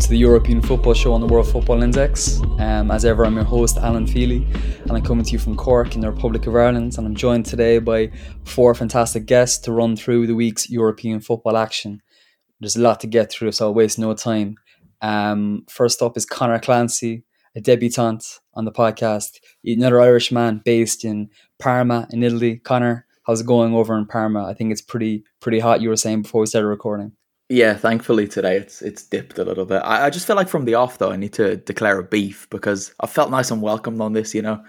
To the European Football Show on the World Football Index. Um, as ever, I'm your host, Alan Feely, and I'm coming to you from Cork in the Republic of Ireland. And I'm joined today by four fantastic guests to run through the week's European football action. There's a lot to get through, so I'll waste no time. Um, first up is Connor Clancy, a debutant on the podcast, another Irish man based in Parma in Italy. Connor, how's it going over in Parma? I think it's pretty pretty hot. You were saying before we started recording. Yeah, thankfully today it's it's dipped a little bit. I, I just feel like from the off though, I need to declare a beef because I felt nice and welcomed on this. You know,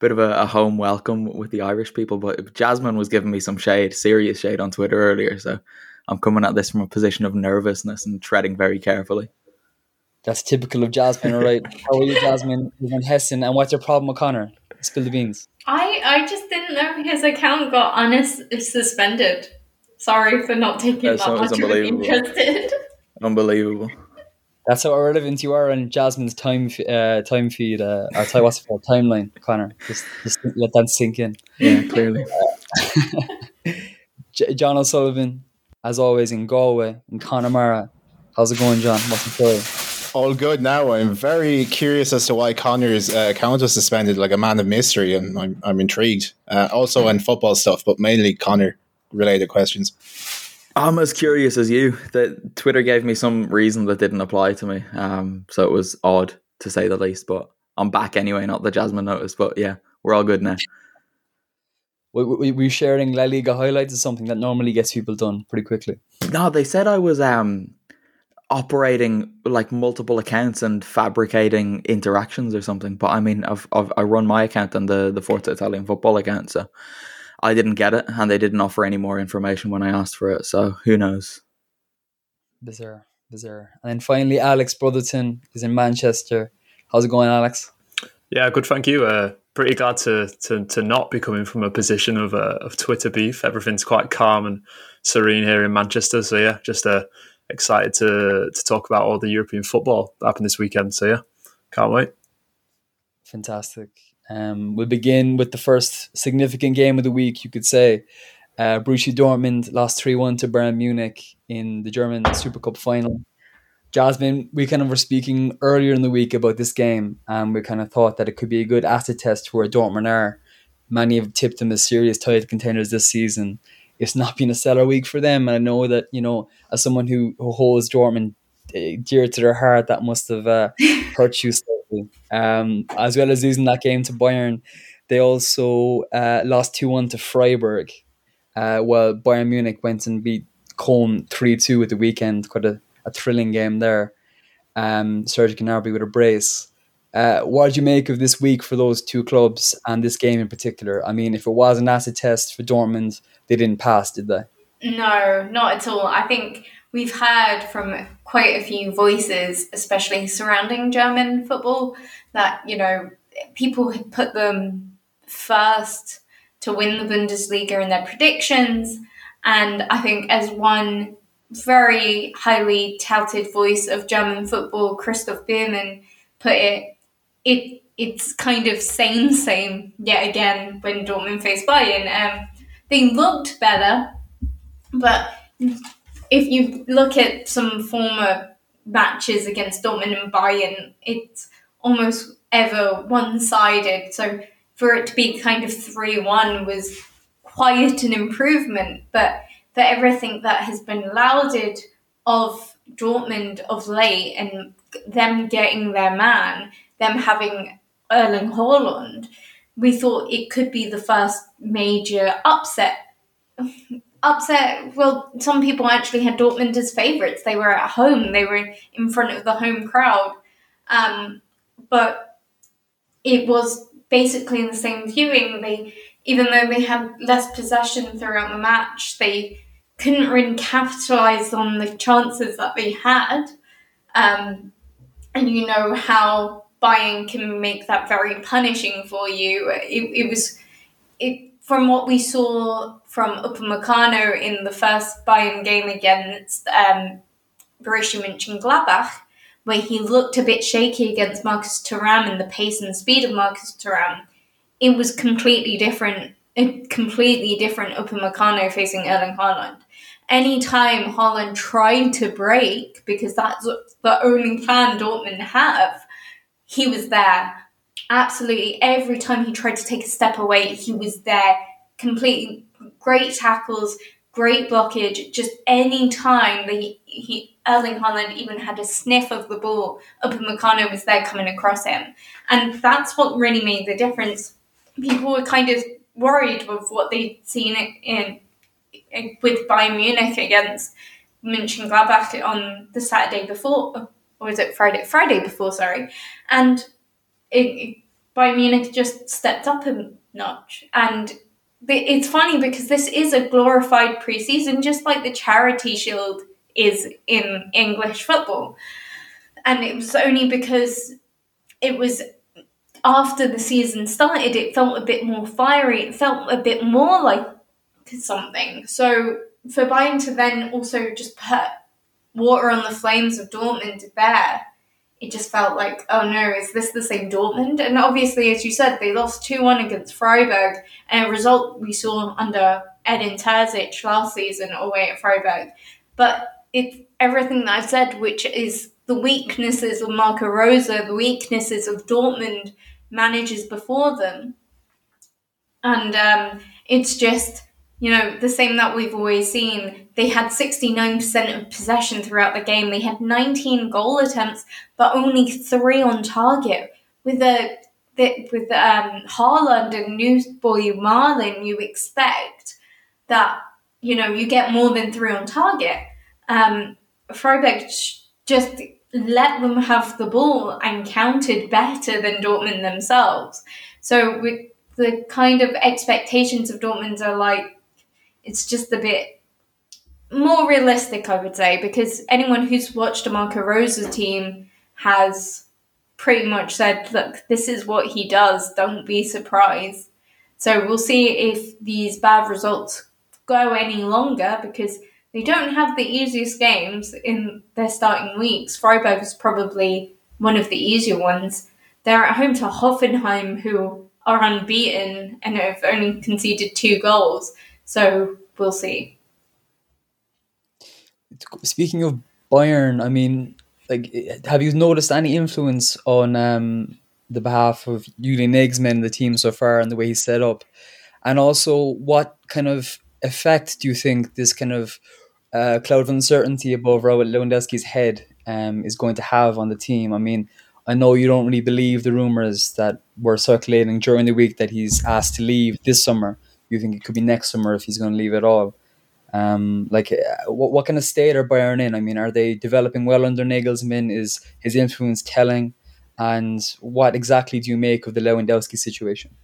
bit of a, a home welcome with the Irish people. But Jasmine was giving me some shade, serious shade on Twitter earlier, so I'm coming at this from a position of nervousness and treading very carefully. That's typical of Jasmine, all right. How are you, Jasmine? You're in Hessen, and what's your problem with Conor? Spill the beans. I I just didn't know his account got unsuspended. Sorry for not taking That's that much of an interest. Unbelievable. That's how irrelevant you are on Jasmine's time uh, time feed uh, or time, what's it called timeline, Connor. Just, just let that sink in. Yeah, clearly. John O'Sullivan, as always, in Galway, in Connemara. How's it going, John? What's the story? all good now. I'm very curious as to why Connor's uh, account was suspended, like a man of mystery, and I'm I'm intrigued. Uh, also in football stuff, but mainly Conor related questions. I'm as curious as you. That Twitter gave me some reason that didn't apply to me, um, so it was odd to say the least. But I'm back anyway. Not the Jasmine notice, but yeah, we're all good now. We, we, we sharing La Liga highlights is something that normally gets people done pretty quickly. No, they said I was um operating like multiple accounts and fabricating interactions or something. But I mean, I've, I've I run my account and the the Forza Italian football account, so I didn't get it, and they didn't offer any more information when I asked for it. So who knows? Bizarre, bizarre. And then finally, Alex Brotherton is in Manchester. How's it going, Alex? Yeah, good. Thank you. Uh, pretty glad to, to to not be coming from a position of uh, of Twitter beef. Everything's quite calm and serene here in Manchester. So yeah, just a excited to to talk about all the European football that happened this weekend. So yeah, can't wait. Fantastic. Um, we'll begin with the first significant game of the week, you could say. Uh, Borussia Dortmund lost 3 1 to Bayern Munich in the German Super Cup final. Jasmine, we kind of were speaking earlier in the week about this game, and we kind of thought that it could be a good acid test where Dortmund are. Many have tipped them as serious title contenders this season it's not been a stellar week for them. And I know that, you know, as someone who, who holds Dortmund uh, dear to their heart, that must have uh, hurt you slightly. Um, as well as losing that game to Bayern, they also uh, lost 2 1 to Freiburg, uh, while Bayern Munich went and beat Cologne 3 2 at the weekend. Quite a, a thrilling game there. Um, Serge Gnabry with a brace. Uh, what did you make of this week for those two clubs and this game in particular? I mean, if it was an acid test for Dortmund, they didn't pass, did they? No, not at all. I think we've heard from quite a few voices, especially surrounding German football, that, you know, people had put them first to win the Bundesliga in their predictions. And I think, as one very highly touted voice of German football, Christoph Biermann, put it, it it's kind of same same yet again when Dortmund faced Bayern. Um, they looked better, but if you look at some former matches against Dortmund and Bayern, it's almost ever one sided. So for it to be kind of 3 1 was quite an improvement. But for everything that has been lauded of Dortmund of late and them getting their man, them having Erling Haaland, we thought it could be the first major upset. Upset. Well, some people actually had Dortmund as favourites. They were at home. They were in front of the home crowd. Um, but it was basically in the same viewing. They, even though they had less possession throughout the match, they couldn't really capitalise on the chances that they had. Um, and you know how Bayern can make that very punishing for you. It, it was it from what we saw from Upamecano in the first Bayern game against um, Borussia Mönchengladbach, where he looked a bit shaky against Marcus Thuram and the pace and speed of Marcus Thuram. It was completely different, a completely different Upamecano facing Erling Haaland. anytime Haaland tried to break, because that's the only plan Dortmund have, he was there. Absolutely every time he tried to take a step away, he was there. Completely great tackles, great blockage. Just any time that he, Erling Haaland even had a sniff of the ball, Upamecano was there coming across him, and that's what really made the difference. People were kind of worried with what they'd seen in, in with Bayern Munich against Mönchengladbach on the Saturday before, or was it Friday? Friday before, sorry, and it, Bayern Munich just stepped up a notch and it's funny because this is a glorified preseason, just like the Charity Shield is in English football. And it was only because it was after the season started, it felt a bit more fiery, it felt a bit more like something. So for Bayern to then also just put water on the flames of Dortmund there it just felt like, oh no, is this the same Dortmund? And obviously, as you said, they lost 2 1 against Freiburg, and a result we saw under Edin Terzic last season away at Freiburg. But it's everything that I've said, which is the weaknesses of Marco Rose, the weaknesses of Dortmund managers before them. And um, it's just, you know, the same that we've always seen they had 69% of possession throughout the game. They had 19 goal attempts, but only three on target. With a with um, Haaland and newsboy Malen, you expect that you know you get more than three on target. Um, Freiburg just let them have the ball and counted better than Dortmund themselves. So with the kind of expectations of Dortmund are like it's just a bit more realistic, I would say, because anyone who's watched a Marco Rose team has pretty much said, look, this is what he does, don't be surprised. So we'll see if these bad results go any longer because they don't have the easiest games in their starting weeks. Freiburg is probably one of the easier ones. They're at home to Hoffenheim, who are unbeaten and have only conceded two goals. So we'll see speaking of Bayern, I mean, like, have you noticed any influence on um, the behalf of Julian Nagelsmann, the team so far, and the way he's set up? And also, what kind of effect do you think this kind of uh, cloud of uncertainty above Robert Lewandowski's head um, is going to have on the team? I mean, I know you don't really believe the rumors that were circulating during the week that he's asked to leave this summer. You think it could be next summer if he's going to leave at all. Um, like, uh, what, what kind of state are Bayern in? I mean, are they developing well under Nagelsmann? Is his influence telling? And what exactly do you make of the Lewandowski situation?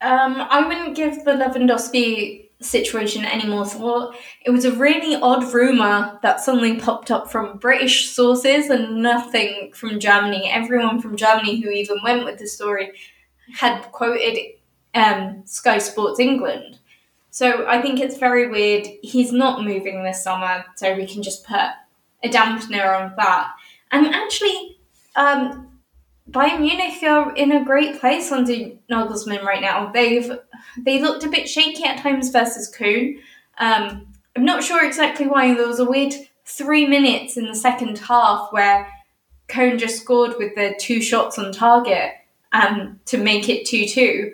Um, I wouldn't give the Lewandowski situation any more thought. It was a really odd rumor that suddenly popped up from British sources and nothing from Germany. Everyone from Germany who even went with the story had quoted um, Sky Sports England. So I think it's very weird. He's not moving this summer, so we can just put a dampener on that. And actually, um, Bayern Munich are in a great place under Nagelsmann right now. They've they looked a bit shaky at times versus Köln. Um, I'm not sure exactly why. There was a weird three minutes in the second half where Köln just scored with the two shots on target um, to make it 2 2.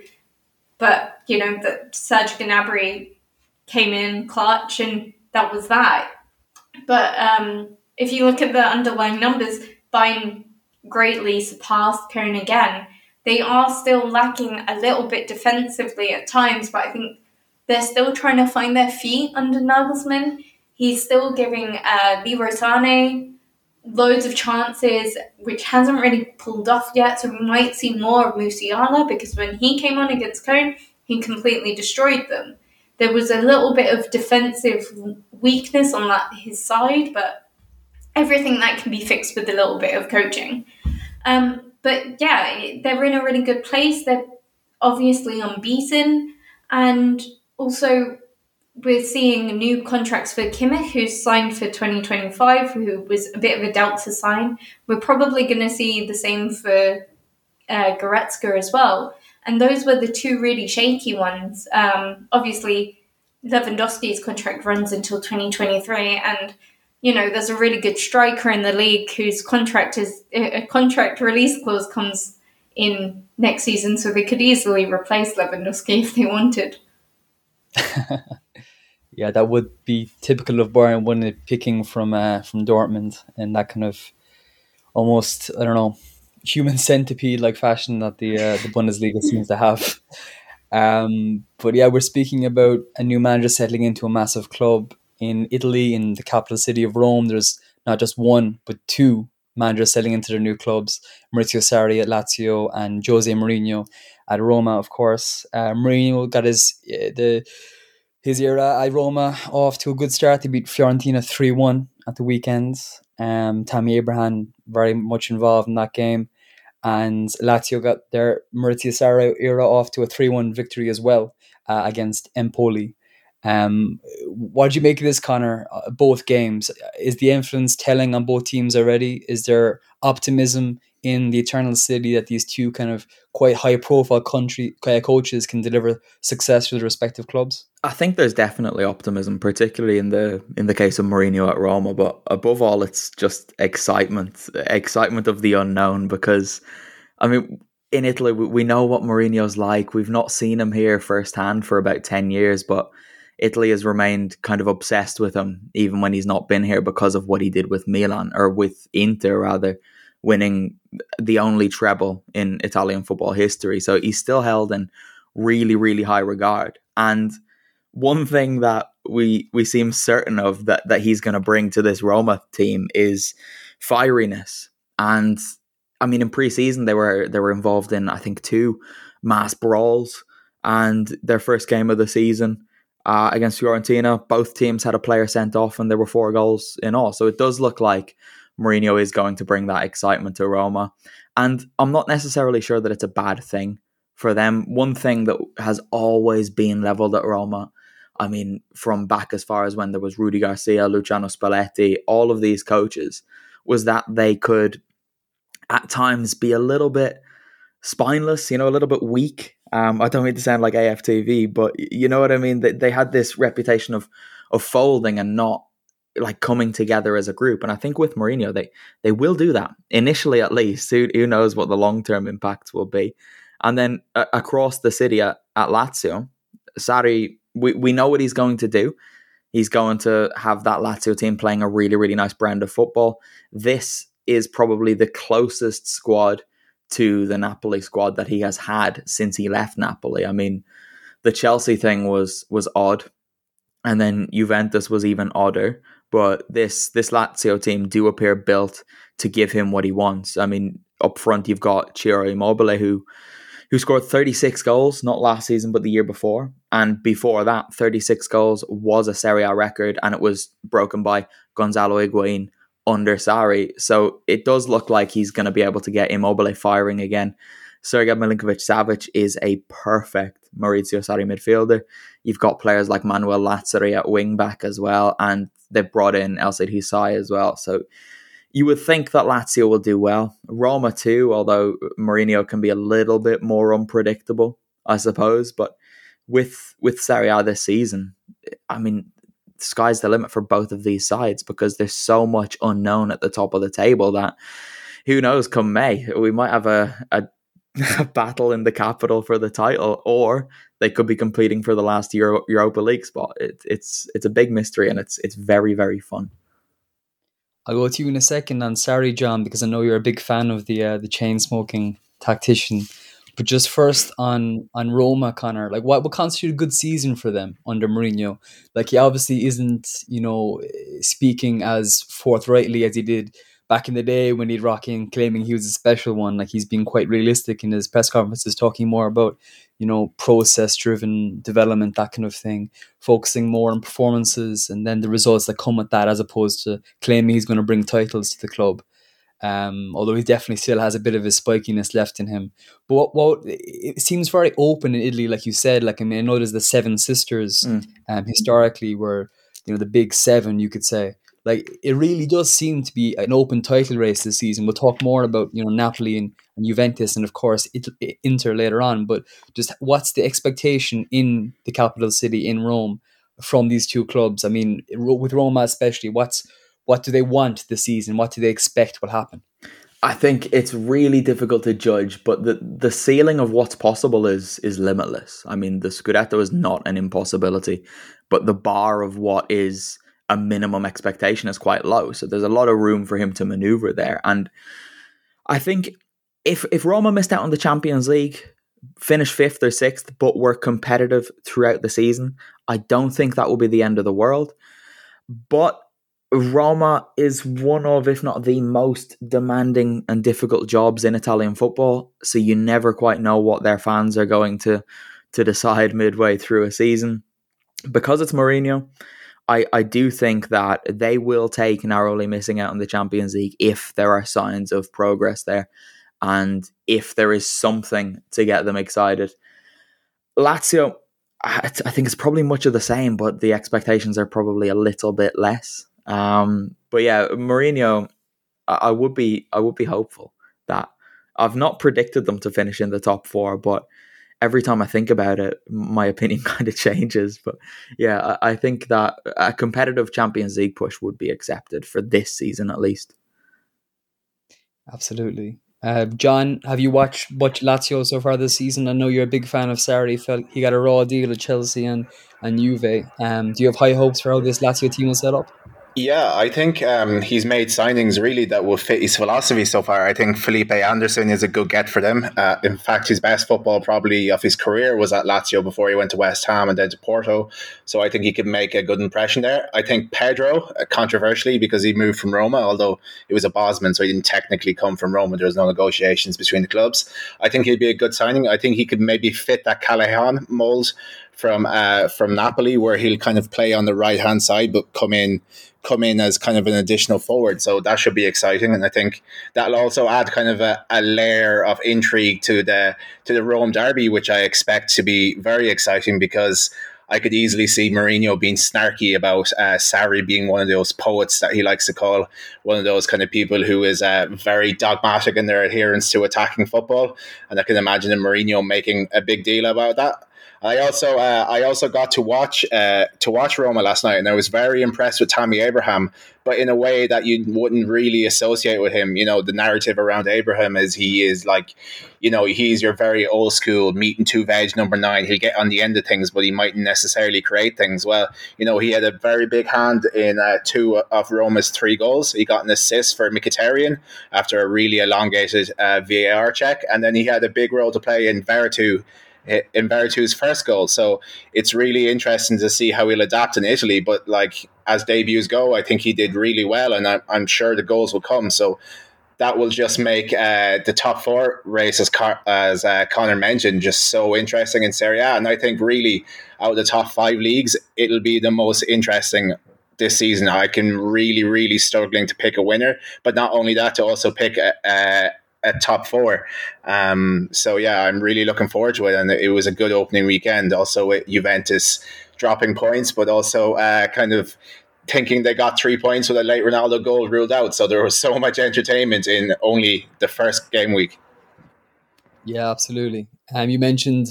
But you know that Serge Gnabry came in clutch, and that was that. But um, if you look at the underlying numbers, Bayern greatly surpassed Köln again. They are still lacking a little bit defensively at times, but I think they're still trying to find their feet under Nagelsmann. He's still giving uh, Leroy Sané loads of chances, which hasn't really pulled off yet. So we might see more of Musiala because when he came on against Köln, he completely destroyed them. There was a little bit of defensive weakness on that his side, but everything that can be fixed with a little bit of coaching. Um, but yeah, they're in a really good place. They're obviously unbeaten, and also we're seeing new contracts for Kimmich, who's signed for 2025, who was a bit of a doubt to sign. We're probably going to see the same for uh, Goretzka as well. And those were the two really shaky ones. Um, obviously, Lewandowski's contract runs until 2023, and you know there's a really good striker in the league whose contract is a contract release clause comes in next season, so they could easily replace Lewandowski if they wanted. yeah, that would be typical of Bayern, wouldn't it? Picking from uh, from Dortmund and that kind of almost I don't know human centipede like fashion that the uh, the Bundesliga seems to have. Um, but yeah, we're speaking about a new manager settling into a massive club in Italy, in the capital city of Rome. There's not just one, but two managers settling into their new clubs Maurizio Sarri at Lazio and Jose Mourinho at Roma, of course. Uh, Mourinho got his uh, the his era at Roma off to a good start. They beat Fiorentina 3 1 at the weekend. Um, Tammy Abraham very much involved in that game and Lazio got their Maurizio Sarri era off to a 3 1 victory as well uh, against Empoli. Um, what did you make of this, Connor? Uh, both games. Is the influence telling on both teams already? Is there optimism in the eternal city that these two kind of quite high profile country coaches can deliver success for the respective clubs? I think there's definitely optimism, particularly in the in the case of Mourinho at Roma. But above all, it's just excitement, excitement of the unknown. Because, I mean, in Italy, we know what Mourinho's like. We've not seen him here firsthand for about ten years, but Italy has remained kind of obsessed with him, even when he's not been here, because of what he did with Milan or with Inter, rather, winning the only treble in Italian football history. So he's still held in really, really high regard. And one thing that we we seem certain of that that he's going to bring to this Roma team is fieriness. And I mean, in preseason they were they were involved in I think two mass brawls, and their first game of the season. Uh, against Fiorentina, both teams had a player sent off, and there were four goals in all. So it does look like Mourinho is going to bring that excitement to Roma. And I'm not necessarily sure that it's a bad thing for them. One thing that has always been leveled at Roma I mean, from back as far as when there was Rudi Garcia, Luciano Spalletti, all of these coaches, was that they could at times be a little bit spineless, you know, a little bit weak. Um, I don't mean to sound like AFTV, but you know what I mean. They, they had this reputation of of folding and not like coming together as a group. And I think with Mourinho, they they will do that initially, at least. Who, who knows what the long term impact will be? And then uh, across the city at, at Lazio, Sarri we, we know what he's going to do. He's going to have that Lazio team playing a really, really nice brand of football. This is probably the closest squad to the Napoli squad that he has had since he left Napoli. I mean, the Chelsea thing was was odd, and then Juventus was even odder. But this this Lazio team do appear built to give him what he wants. I mean, up front you've got Ciro Immobile, who who scored 36 goals, not last season, but the year before. And before that, 36 goals was a Serie A record, and it was broken by Gonzalo Higuain under Sarri. So it does look like he's going to be able to get Immobile firing again. Sergej Milinkovic Savic is a perfect Maurizio Sarri midfielder. You've got players like Manuel Lazzari at wing back as well, and they've brought in Elseid Hysaj as well. So you would think that Lazio will do well. Roma too, although Mourinho can be a little bit more unpredictable, I suppose. But with with Serie A this season, I mean, sky's the limit for both of these sides because there's so much unknown at the top of the table that who knows? Come May, we might have a, a battle in the capital for the title, or they could be competing for the last Euro, Europa League spot. It, it's it's a big mystery and it's it's very very fun. I'll go to you in a second on Sarri, John, because I know you're a big fan of the uh, the chain smoking tactician. But just first on on Roma, Connor, like what would constitute a good season for them under Mourinho? Like he obviously isn't, you know, speaking as forthrightly as he did back in the day when he'd rock in claiming he was a special one. Like he's been quite realistic in his press conferences, talking more about you know, process driven development, that kind of thing, focusing more on performances and then the results that come with that, as opposed to claiming he's going to bring titles to the club. Um, although he definitely still has a bit of his spikiness left in him. But what, what it seems very open in Italy, like you said. Like I mean, I know there's the Seven Sisters, mm. um, historically were you know the big seven, you could say. Like it really does seem to be an open title race this season. We'll talk more about you know Napoli and, and Juventus and of course Inter later on. But just what's the expectation in the capital city in Rome from these two clubs? I mean, with Roma especially, what's what do they want this season? What do they expect will happen? I think it's really difficult to judge, but the the ceiling of what's possible is is limitless. I mean, the Scudetto is not an impossibility, but the bar of what is a minimum expectation is quite low. So there's a lot of room for him to maneuver there. And I think if if Roma missed out on the Champions League, finished fifth or sixth, but were competitive throughout the season, I don't think that will be the end of the world. But Roma is one of, if not the most demanding and difficult jobs in Italian football. So you never quite know what their fans are going to to decide midway through a season. Because it's Mourinho, I, I do think that they will take narrowly missing out on the Champions League if there are signs of progress there and if there is something to get them excited. Lazio, I, I think it's probably much of the same, but the expectations are probably a little bit less. Um, but yeah, Mourinho, I, I would be I would be hopeful that I've not predicted them to finish in the top four, but every time I think about it, my opinion kind of changes. But yeah, I, I think that a competitive Champions League push would be accepted for this season at least. Absolutely. Uh, John, have you watched much Lazio so far this season? I know you're a big fan of Sarri. He got a raw deal at Chelsea and and Juve. Um, do you have high hopes for how this Lazio team will set up? Yeah, I think um, he's made signings really that will fit his philosophy so far. I think Felipe Anderson is a good get for them. Uh, in fact, his best football probably of his career was at Lazio before he went to West Ham and then to Porto. So I think he could make a good impression there. I think Pedro, uh, controversially, because he moved from Roma, although it was a Bosman, so he didn't technically come from Roma. There was no negotiations between the clubs. I think he'd be a good signing. I think he could maybe fit that Callejón mold from uh, from Napoli, where he'll kind of play on the right hand side, but come in come in as kind of an additional forward. So that should be exciting, and I think that'll also add kind of a, a layer of intrigue to the to the Rome derby, which I expect to be very exciting because. I could easily see Mourinho being snarky about uh, Sarri being one of those poets that he likes to call one of those kind of people who is uh, very dogmatic in their adherence to attacking football. And I can imagine Mourinho making a big deal about that. I also uh, I also got to watch uh, to watch Roma last night, and I was very impressed with Tammy Abraham, but in a way that you wouldn't really associate with him. You know, the narrative around Abraham is he is like, you know, he's your very old school meat and two veg number nine. He'll get on the end of things, but he mightn't necessarily create things. Well, you know, he had a very big hand in uh, two of Roma's three goals. He got an assist for Mkhitaryan after a really elongated uh, VAR check, and then he had a big role to play in Veretout in Veretout's first goal. So it's really interesting to see how he'll adapt in Italy. But like as debuts go, I think he did really well, and I'm, I'm sure the goals will come. So that will just make uh, the top four race, as, Car- as uh, Connor mentioned, just so interesting in Serie A. And I think really out of the top five leagues, it'll be the most interesting this season. I can really, really struggling to pick a winner, but not only that, to also pick a, a, at top four. Um, so yeah, I'm really looking forward to it, and it was a good opening weekend. Also with Juventus dropping points, but also uh, kind of thinking they got three points with a late Ronaldo goal ruled out. So there was so much entertainment in only the first game week. Yeah, absolutely. Um, you mentioned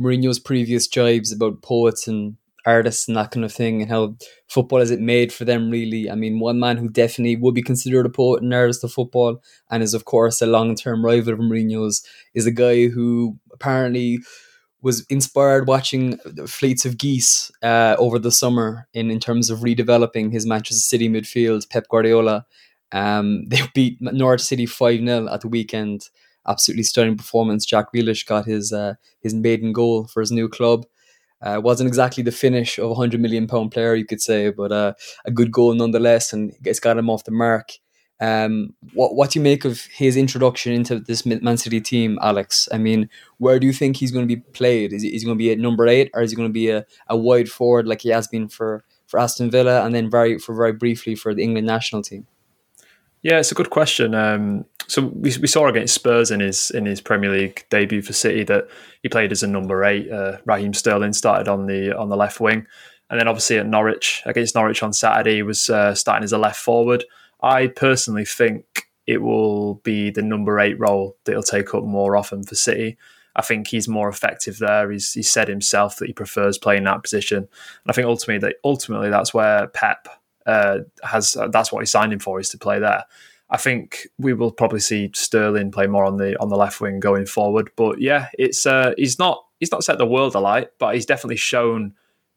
Mourinho's previous jibes about poets and artists and that kind of thing and how football is it made for them really. I mean one man who definitely would be considered a poet and artist of football and is of course a long-term rival of Mourinho's is a guy who apparently was inspired watching fleets of geese uh, over the summer in, in terms of redeveloping his Manchester City midfield Pep Guardiola. Um, they beat Norwich City 5-0 at the weekend. Absolutely stunning performance. Jack Grealish got his uh, his maiden goal for his new club uh, wasn't exactly the finish of a hundred million pound player, you could say, but uh, a good goal nonetheless, and it's got him off the mark. Um, what what do you make of his introduction into this Man City team, Alex? I mean, where do you think he's going to be played? Is he, is he going to be at number eight, or is he going to be a, a wide forward like he has been for, for Aston Villa, and then very for very briefly for the England national team? Yeah, it's a good question. Um, so we, we saw against Spurs in his in his Premier League debut for City that he played as a number eight. Uh, Raheem Sterling started on the on the left wing, and then obviously at Norwich against Norwich on Saturday he was uh, starting as a left forward. I personally think it will be the number eight role that he'll take up more often for City. I think he's more effective there. He's he said himself that he prefers playing that position, and I think ultimately that ultimately that's where Pep uh, has uh, that's what he signed him for is to play there. I think we will probably see Sterling play more on the on the left wing going forward. But yeah, it's uh, he's not he's not set the world alight, but he's definitely shown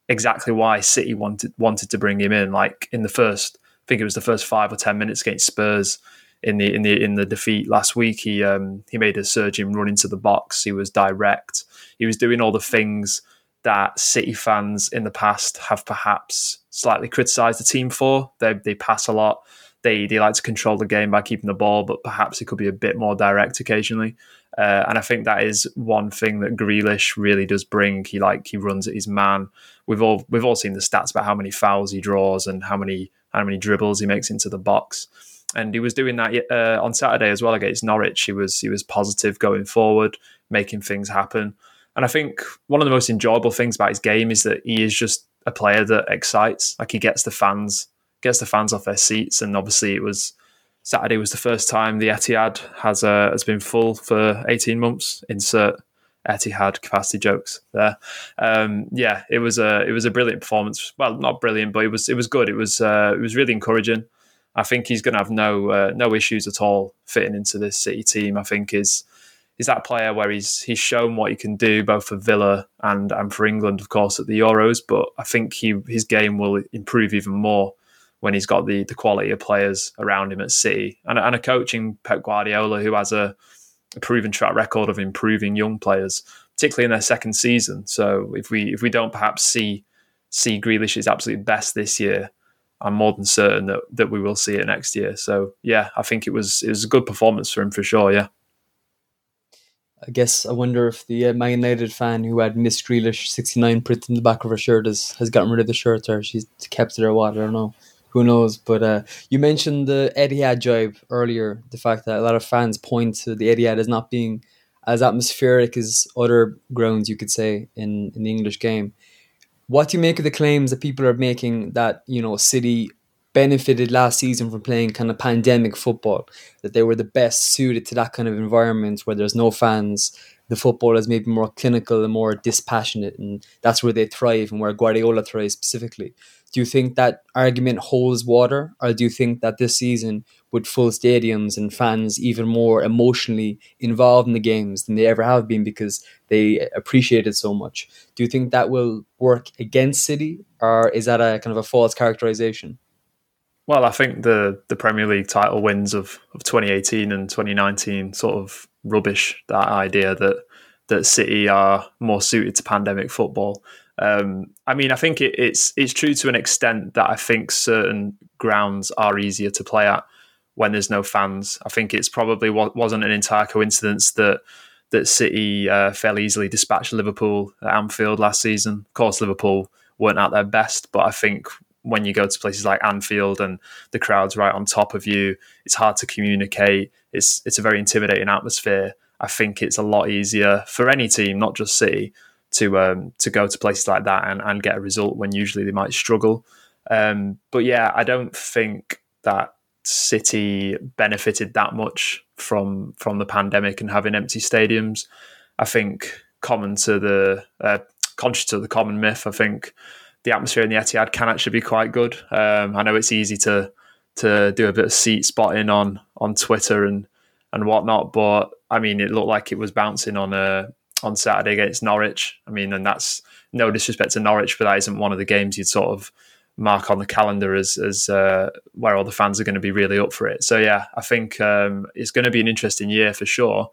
exactly why City wanted wanted to bring him in. Like in the first, I think it was the first five or ten minutes against Spurs in the in the in the defeat last week. He um, he made a surging run into the box. He was direct. He was doing all the things that City fans in the past have perhaps slightly criticised the team for. They they pass a lot. They they like to control the game by keeping the ball, but perhaps it could be a bit more direct occasionally. Uh, and I think that is one thing that Grealish really does bring. He like he runs at his man. We've all we've all seen the stats about how many fouls he draws and how many how many dribbles he makes into the box. And he was doing that uh, on Saturday as well against Norwich. He was he was positive going forward, making things happen. And I think one of the most enjoyable things about his game is that he is just a player that excites. Like he gets the fans gets the fans off their seats. And obviously, it was Saturday was the first time the Etihad has uh, has been full for eighteen months. Insert Etihad capacity jokes there. Um, yeah, it was a it was a brilliant performance. Well, not brilliant, but it was it was good. It was uh, it was really encouraging. I think he's going to have no uh, no issues at all fitting into this City team. I think is is that player where he's he's shown what he can do both for Villa and and for England, of course, at the Euros. But I think he his game will improve even more when he's got the the quality of players around him at City and, and a coaching Pep Guardiola who has a, a, proven track record of improving young players, particularly in their second season. So if we if we don't perhaps see see Grealish's absolute best this year, I'm more than certain that that we will see it next year. So yeah, I think it was it was a good performance for him for sure. Yeah. I guess I wonder if the uh, Man United fan who had Miss Grealish 69 printed in the back of her shirt has, has gotten rid of the shirt or she's kept it or what, I don't know who knows? But uh, you mentioned the Etihad jibe earlier. The fact that a lot of fans point to the Etihad as not being as atmospheric as other grounds, you could say, in, in the English game. What do you make of the claims that people are making that you know City benefited last season from playing kind of pandemic football? That they were the best suited to that kind of environment where there's no fans. The football is maybe more clinical and more dispassionate, and that's where they thrive and where Guardiola thrives specifically. Do you think that argument holds water, or do you think that this season, with full stadiums and fans even more emotionally involved in the games than they ever have been because they appreciate it so much, do you think that will work against City, or is that a kind of a false characterization? Well, I think the the Premier League title wins of, of 2018 and 2019 sort of rubbish that idea that that City are more suited to pandemic football. Um, I mean, I think it, it's it's true to an extent that I think certain grounds are easier to play at when there's no fans. I think it's probably wasn't an entire coincidence that that City uh, fairly easily dispatched Liverpool at Anfield last season. Of course, Liverpool weren't at their best, but I think when you go to places like Anfield and the crowd's right on top of you, it's hard to communicate. It's it's a very intimidating atmosphere. I think it's a lot easier for any team, not just City, to um, to go to places like that and, and get a result when usually they might struggle. Um, but yeah, I don't think that City benefited that much from from the pandemic and having empty stadiums. I think common to the uh, conscious to the common myth. I think the atmosphere in the Etihad can actually be quite good. Um, I know it's easy to to do a bit of seat spotting on on Twitter and and whatnot, but I mean, it looked like it was bouncing on a on Saturday against Norwich. I mean, and that's no disrespect to Norwich, but that isn't one of the games you'd sort of mark on the calendar as as uh, where all the fans are going to be really up for it. So yeah, I think um, it's going to be an interesting year for sure.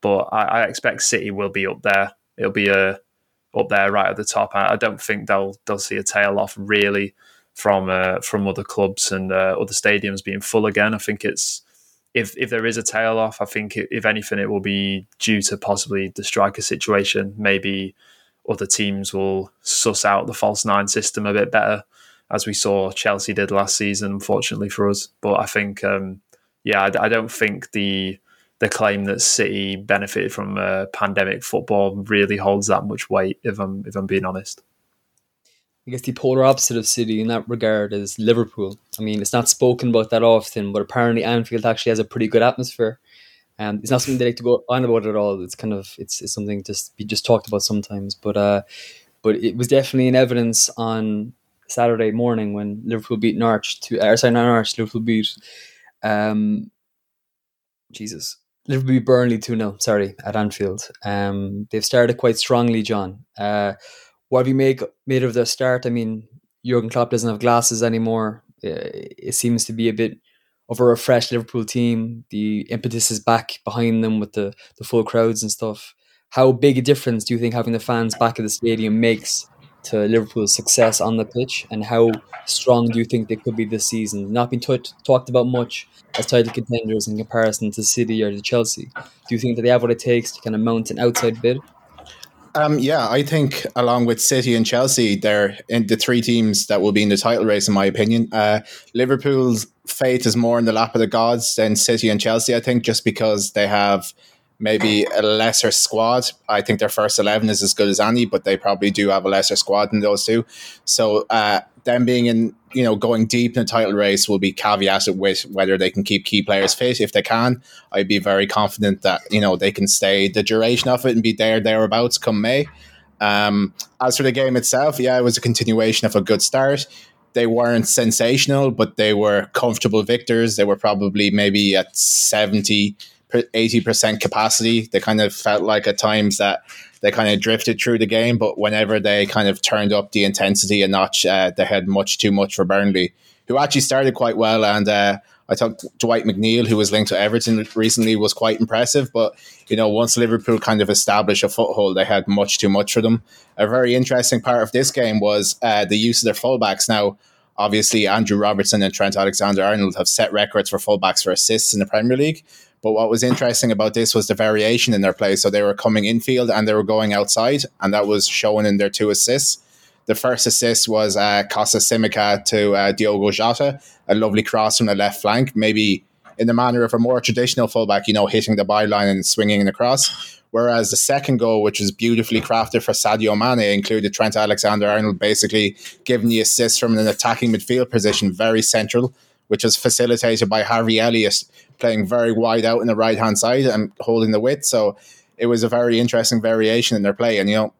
But I, I, expect City will be up there. It'll be a uh, up there right at the top. I, I don't think they'll they'll see a tail off really from uh, from other clubs and uh, other stadiums being full again. I think it's if if there is a tail off, I think if anything, it will be due to possibly the striker situation. Maybe other teams will suss out the false nine system a bit better, as we saw Chelsea did last season. Unfortunately for us, but I think, um, yeah, I, I, don't think the the claim that City benefited from uh, pandemic football really holds that much weight. If I'm if I'm being honest. I guess the polar opposite of City in that regard is Liverpool. I mean, it's not spoken about that often, but apparently Anfield actually has a pretty good atmosphere. Um, it's not something they like to go on about at all. It's kind of it's, it's something just be just talked about sometimes. But uh, but it was definitely in evidence on Saturday morning when Liverpool beat Norwich to or sorry not Norwich Liverpool beat um Jesus Liverpool beat Burnley 2 0 sorry at Anfield um they've started quite strongly John uh what have you made made of their start I mean Jurgen Klopp doesn't have glasses anymore uh, it seems to be a bit of a refreshed Liverpool team the impetus is back behind them with the the full crowds and stuff how big a difference do you think having the fans back at the stadium makes to Liverpool's success on the pitch, and how strong do you think they could be this season? Not been t- talked about much as title contenders in comparison to City or to Chelsea. Do you think that they have what it takes to kind of mount an outside bid? Um, yeah, I think along with City and Chelsea, they're in the three teams that will be in the title race, in my opinion. Uh, Liverpool's fate is more in the lap of the gods than City and Chelsea, I think, just because they have maybe a lesser squad. I think their first 11 is as good as any, but they probably do have a lesser squad than those two. So, uh, them being in, you know, going deep in the title race will be caveated with whether they can keep key players fit. If they can, I'd be very confident that, you know, they can stay the duration of it and be there, thereabouts come May. Um, as for the game itself, yeah, it was a continuation of a good start. They weren't sensational, but they were comfortable victors. They were probably maybe at 70, 80% capacity. They kind of felt like at times that they kind of drifted through the game, but whenever they kind of turned up the intensity a notch, uh, they had much too much for Burnley, who actually started quite well. And uh, I thought Dwight McNeil, who was linked to Everton recently, was quite impressive. But, you know, once Liverpool kind of established a foothold, they had much too much for them. A very interesting part of this game was uh, the use of their fullbacks. Now, obviously, Andrew Robertson and Trent Alexander Arnold have set records for fullbacks for assists in the Premier League. But what was interesting about this was the variation in their play. So they were coming infield and they were going outside, and that was shown in their two assists. The first assist was uh, Costa Tsimikas to uh, Diogo Jota, a lovely cross from the left flank, maybe in the manner of a more traditional fullback, you know, hitting the byline and swinging it across. Whereas the second goal, which was beautifully crafted for Sadio Mane, included Trent Alexander Arnold basically giving the assist from an attacking midfield position, very central, which was facilitated by Harvey Elliott playing very wide out in the right hand side and holding the width. So it was a very interesting variation in their play. And you know,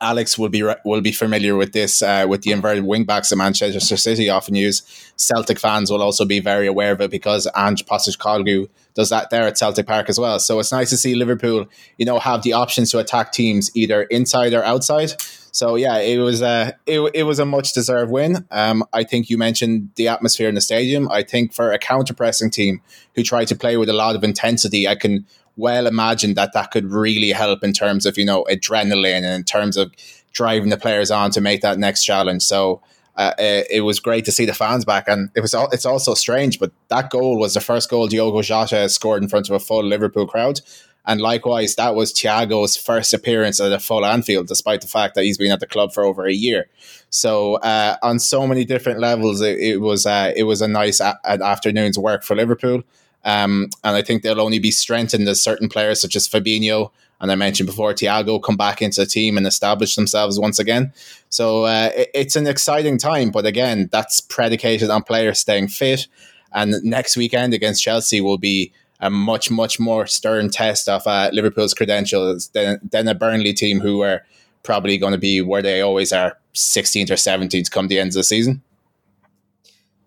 Alex will be will be familiar with this uh, with the inverted wing backs that Manchester City often use. Celtic fans will also be very aware of it because Ange Postecoglou does that there at Celtic Park as well. So it's nice to see Liverpool, you know, have the options to attack teams either inside or outside. So yeah, it was a it, it was a much deserved win. Um, I think you mentioned the atmosphere in the stadium. I think for a counter pressing team who try to play with a lot of intensity, I can well imagined that that could really help in terms of you know adrenaline and in terms of driving the players on to make that next challenge. So. Uh, it, it, was great to see the fans back, and it was. All, it's also strange, but that goal was the first goal Diogo Jota scored in front of a full Liverpool crowd. And likewise, that was Thiago's first appearance at a full Anfield, despite the fact that he's been at the club for over a year. So uh, on so many different levels, it, it was uh, it was a nice a- afternoon's work for Liverpool. Um, and I think they'll only be strengthened as certain players such as Fabinho and I mentioned before Thiago come back into the team and establish themselves once again. So uh, it, it's an exciting time, but again, that's predicated on players staying fit. And next weekend against Chelsea will be a much much more stern test of uh, Liverpool's credentials than than a Burnley team who are probably going to be where they always are, 16th or 17th come the end of the season.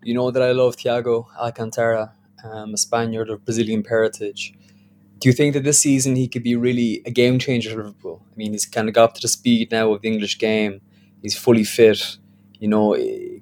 You know that I love Thiago Alcantara, um, a Spaniard of Brazilian parentage. Do you think that this season he could be really a game changer for Liverpool? I mean, he's kind of got up to the speed now of the English game. He's fully fit. You know,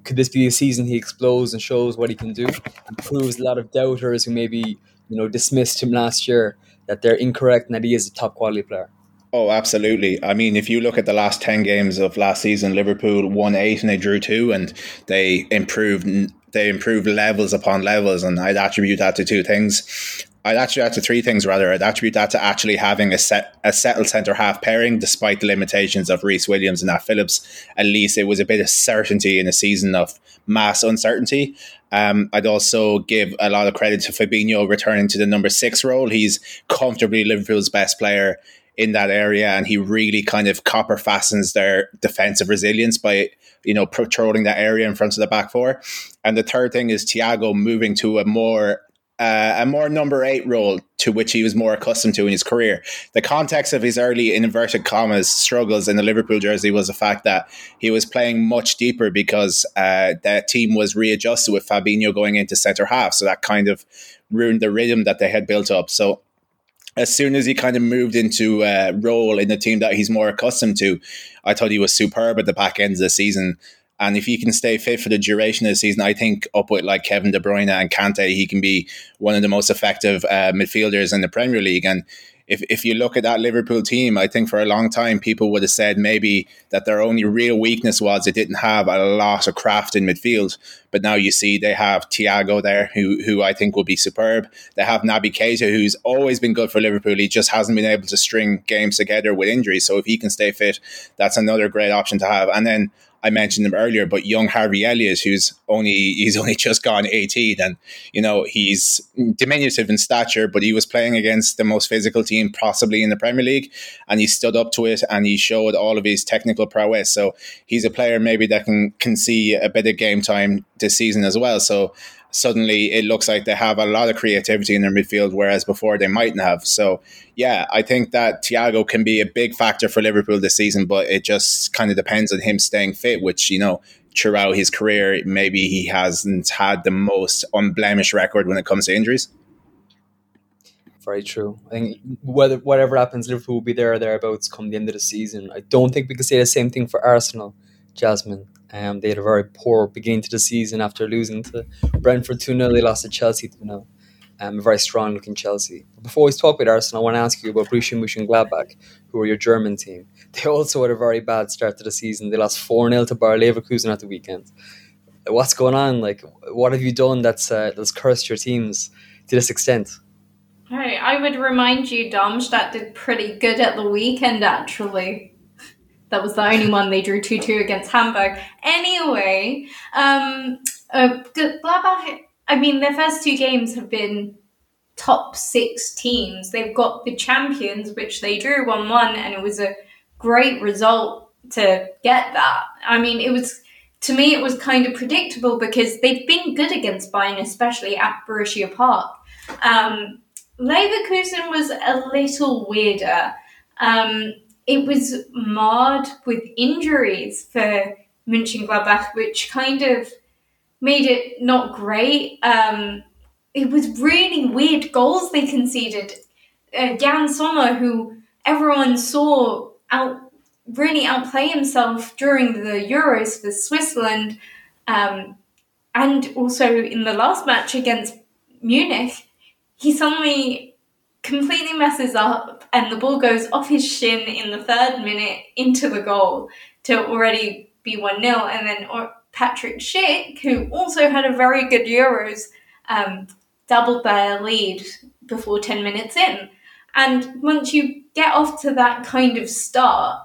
could this be a season he explodes and shows what he can do and proves a lot of doubters who maybe you know, dismissed him last year, that they're incorrect and that he is a top quality player. Oh, absolutely. I mean, if you look at the last 10 games of last season, Liverpool won eight and they drew two, and they improved they improved levels upon levels. And I'd attribute that to two things. I'd attribute that to three things rather. I'd attribute that to actually having a set a settled centre half pairing, despite the limitations of Rhys Williams and Nat Phillips. At least it was a bit of certainty in a season of mass uncertainty. Um, I'd also give a lot of credit to Fabinho returning to the number six role. He's comfortably Liverpool's best player in that area, and he really kind of copper fastens their defensive resilience by you know patrolling that area in front of the back four. And the third thing is Thiago moving to a more uh, a more number eight role to which he was more accustomed to in his career. The context of his early, in inverted commas, struggles in the Liverpool jersey was the fact that he was playing much deeper because uh, that team was readjusted with Fabinho going into centre half. So that kind of ruined the rhythm that they had built up. So as soon as he kind of moved into a role in the team that he's more accustomed to, I thought he was superb at the back end of the season. And if he can stay fit for the duration of the season, I think up with like Kevin De Bruyne and Kante, he can be one of the most effective uh, midfielders in the Premier League. And if, if you look at that Liverpool team, I think for a long time people would have said maybe that their only real weakness was they didn't have a lot of craft in midfield. But now you see they have Thiago there, who who I think will be superb. They have Naby Keita, who's always been good for Liverpool. He just hasn't been able to string games together with injuries. So if he can stay fit, that's another great option to have. And then I mentioned him earlier, but young Harvey Elliott, who's only he's only just gone 18, and you know he's diminutive in stature, but he was playing against the most physical team possibly in the Premier League, and he stood up to it and he showed all of his technical prowess. So he's a player maybe that can can see a bit of game time this season as well. So suddenly it looks like they have a lot of creativity in their midfield, whereas before they mightn't have. So, yeah, I think that Thiago can be a big factor for Liverpool this season, but it just kind of depends on him staying fit, which, you know, throughout his career, maybe he hasn't had the most unblemished record when it comes to injuries. Very true. I think whether whatever happens, Liverpool will be there or thereabouts come the end of the season. I don't think we can say the same thing for Arsenal, Jasmine. Um, they had a very poor beginning to the season after losing to Brentford 2 0. They lost to Chelsea 2 0. Um, a very strong looking Chelsea. Before we talk about Arsenal, I want to ask you about Borussia Mönchengladbach, who are your German team. They also had a very bad start to the season. They lost 4 0 to Bayer Leverkusen at the weekend. What's going on? Like, what have you done that's uh, that's cursed your teams to this extent? Hey, I would remind you, Darmstadt did pretty good at the weekend, actually. That was the only one they drew 2 2 against Hamburg. Anyway, um, uh, Gladbach, I mean, their first two games have been top six teams. They've got the champions, which they drew 1 1, and it was a great result to get that. I mean, it was. To me, it was kind of predictable because they've been good against Bayern, especially at Borussia Park. Um, Leverkusen was a little weirder. Um, it was marred with injuries for Mönchengladbach, which kind of made it not great. Um, it was really weird goals they conceded. Uh, Yann Sommer, who everyone saw out really outplay himself during the Euros for Switzerland, um, and also in the last match against Munich, he suddenly completely messes up and the ball goes off his shin in the third minute into the goal to already be 1 0. And then Patrick Schick, who also had a very good Euros, um, doubled their lead before 10 minutes in. And once you get off to that kind of start,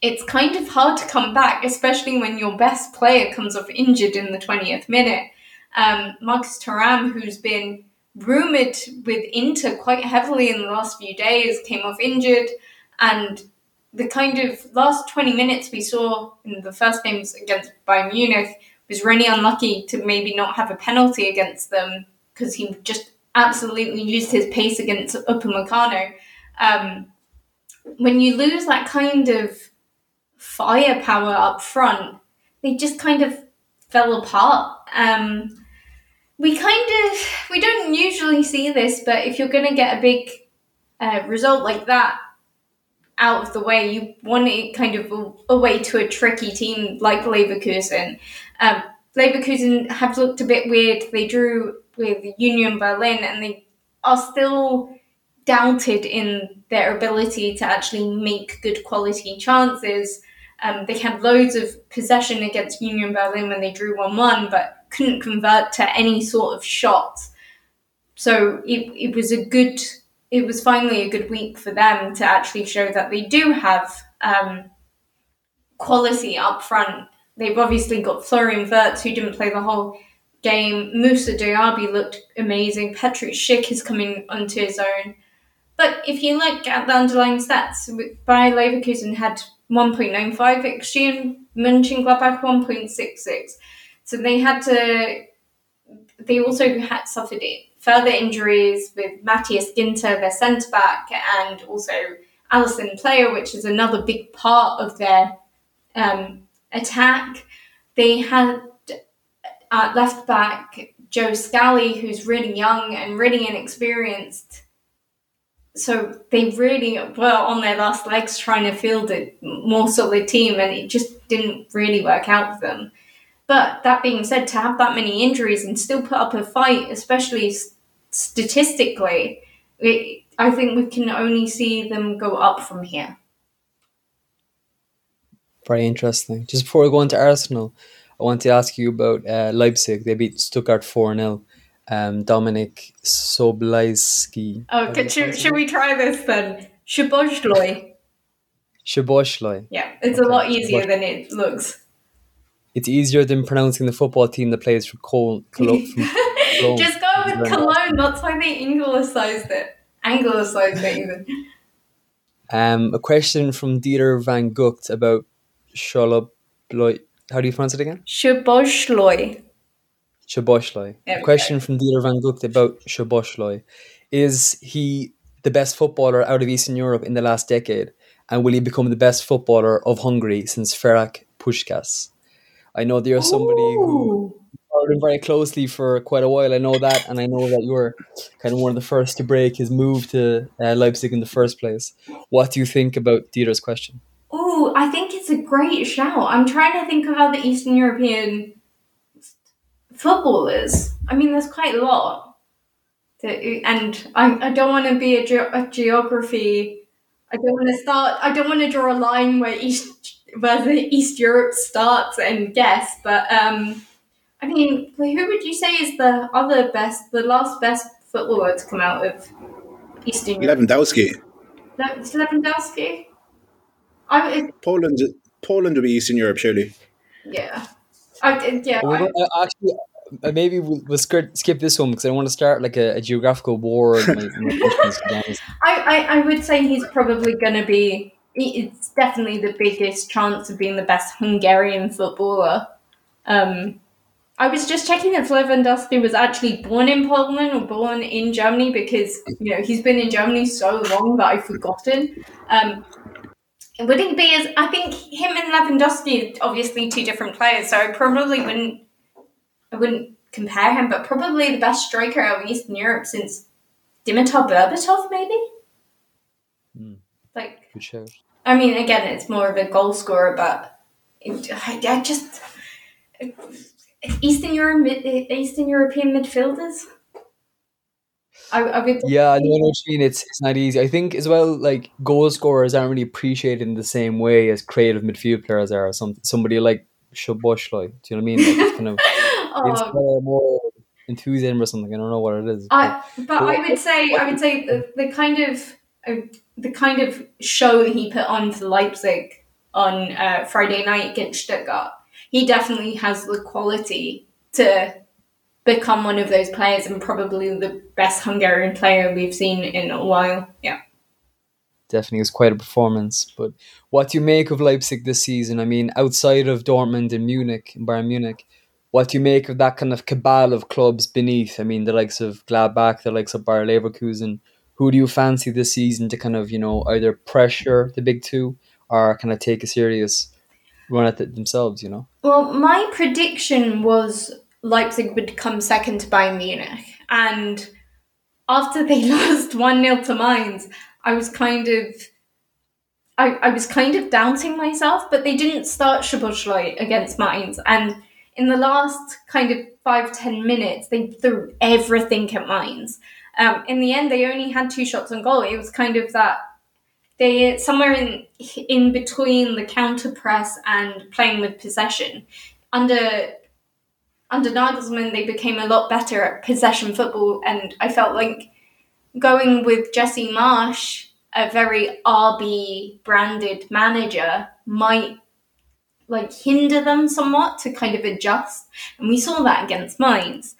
it's kind of hard to come back, especially when your best player comes off injured in the 20th minute. Um, Marcus who's been rumoured with Inter quite heavily in the last few days, came off injured, and the kind of last 20 minutes we saw in the first games against Bayern Munich was really unlucky to maybe not have a penalty against them because he just absolutely used his pace against Upamecano. Um, when you lose that kind of firepower up front, they just kind of fell apart. Um, we kind of we don't usually see this, but if you're going to get a big uh, result like that out of the way, you want it kind of away to a tricky team like Leverkusen. Um, Leverkusen have looked a bit weird. They drew with Union Berlin, and they are still doubted in their ability to actually make good quality chances. Um, they had loads of possession against Union Berlin when they drew 1 1, but couldn't convert to any sort of shot. So it, it was a good, it was finally a good week for them to actually show that they do have um, quality up front. They've obviously got Florian Wirtz, who didn't play the whole game. Moussa Diaby looked amazing. Patrick Schick is coming onto his own. But if you look at the underlying stats, Bayer Leverkusen had 1.95 XG and Mönchengladbach 1.66. So they had to they also had suffered further injuries with Matthias Ginter, their centre back, and also Alassane Pléa, which is another big part of their um, attack. They had at left back Joe Scally, who's really young and really inexperienced. So they really were on their last legs trying to field a more solid team, and it just didn't really work out for them. But that being said, to have that many injuries and still put up a fight, especially statistically, it, I think we can only see them go up from here. Very interesting. Just before we go into Arsenal, I want to ask you about uh, Leipzig. They beat Stuttgart 4 0. Um, Dominik Sobolewski. Oh, should, should we try this then? Szoboszlai. Szoboszlai. Yeah, it's okay. a lot easier than it looks. It's easier than pronouncing the football team that plays for Cologne. Cologne Just go with Cologne. That's why they anglicized it. Anglicized it even. Um, a question from Dieter van Gucht about Sholop how do you pronounce it again? Szoboszlai. Szoboszlai. Okay. Question from Dieter van Gucht about Szoboszlai. Is he the best footballer out of Eastern Europe in the last decade? And will he become the best footballer of Hungary since Ferenc Puskás? I know there's somebody Ooh. who followed him very closely for quite a while. I know that, and I know that you were kind of one of the first to break his move to uh, Leipzig in the first place. What do you think about Dieter's question? Oh, I think it's a great shout. I'm trying to think of other Eastern European footballers. I mean, there's quite a lot. And I, I don't want to be a, ge- a geography. I don't want to start. I don't want to draw a line where East where the East Europe starts and guess. But um, I mean, who would you say is the other best, the last best footballer to come out of Eastern Europe? Lewandowski. Le- Lewandowski. I, Poland, Poland will be Eastern Europe, surely. Yeah. I, yeah. Well, I, actually, uh, maybe we'll, we'll skip, skip this one because I want to start like a, a geographical war. my, my I, I, I would say he's probably going to be. It's definitely the biggest chance of being the best Hungarian footballer. Um, I was just checking if Lewandowski was actually born in Poland or born in Germany because you know he's been in Germany so long that I've forgotten. Um, would it be as I think him and Lewandowski are obviously two different players, so I probably wouldn't I wouldn't compare him, but probably the best striker of Eastern Europe since Dimitar Berbatov, maybe. Mm. Like. I mean, again, it's more of a goal scorer, but it, I, I just Eastern Europe, Eastern European midfielders. I, I would yeah, I know what you mean. It's it's not easy. I think as well, like goal scorers aren't really appreciated in the same way as creative midfield players are. Some somebody like Szoboszlai. Do you know what I mean? Like it's kind of oh. more enthusiasm or something. I don't know what it is. I, but, but I would say I would say the, the kind of uh, the kind of show that he put on for Leipzig on uh, Friday night against Stuttgart. He definitely has the quality to become one of those players and probably the best Hungarian player we've seen in a while. Yeah. Definitely was quite a performance. But what do you make of Leipzig this season? I mean, outside of Dortmund and Munich, and Bayern Munich, what do you make of that kind of cabal of clubs beneath? I mean, the likes of Gladbach, the likes of Bayer Leverkusen. Who do you fancy this season to kind of, you know, either pressure the big two or kind of take a serious run at it themselves, you know? Well, my prediction was Leipzig would come second to Bayern Munich. And after they lost 1 0 to Mainz, I was kind of. I, I was kind of doubting myself, but they didn't start Szoboszlai against Mainz. And in the last kind of five, ten minutes, they threw everything at Mainz. Um, in the end, they only had two shots on goal. It was kind of that they somewhere in in between the counter press and playing with possession. Under under Nagelsmann, they became a lot better at possession football, and I felt like going with Jesse Marsch, a very RB branded manager, might like hinder them somewhat to kind of adjust, and we saw that against Mainz.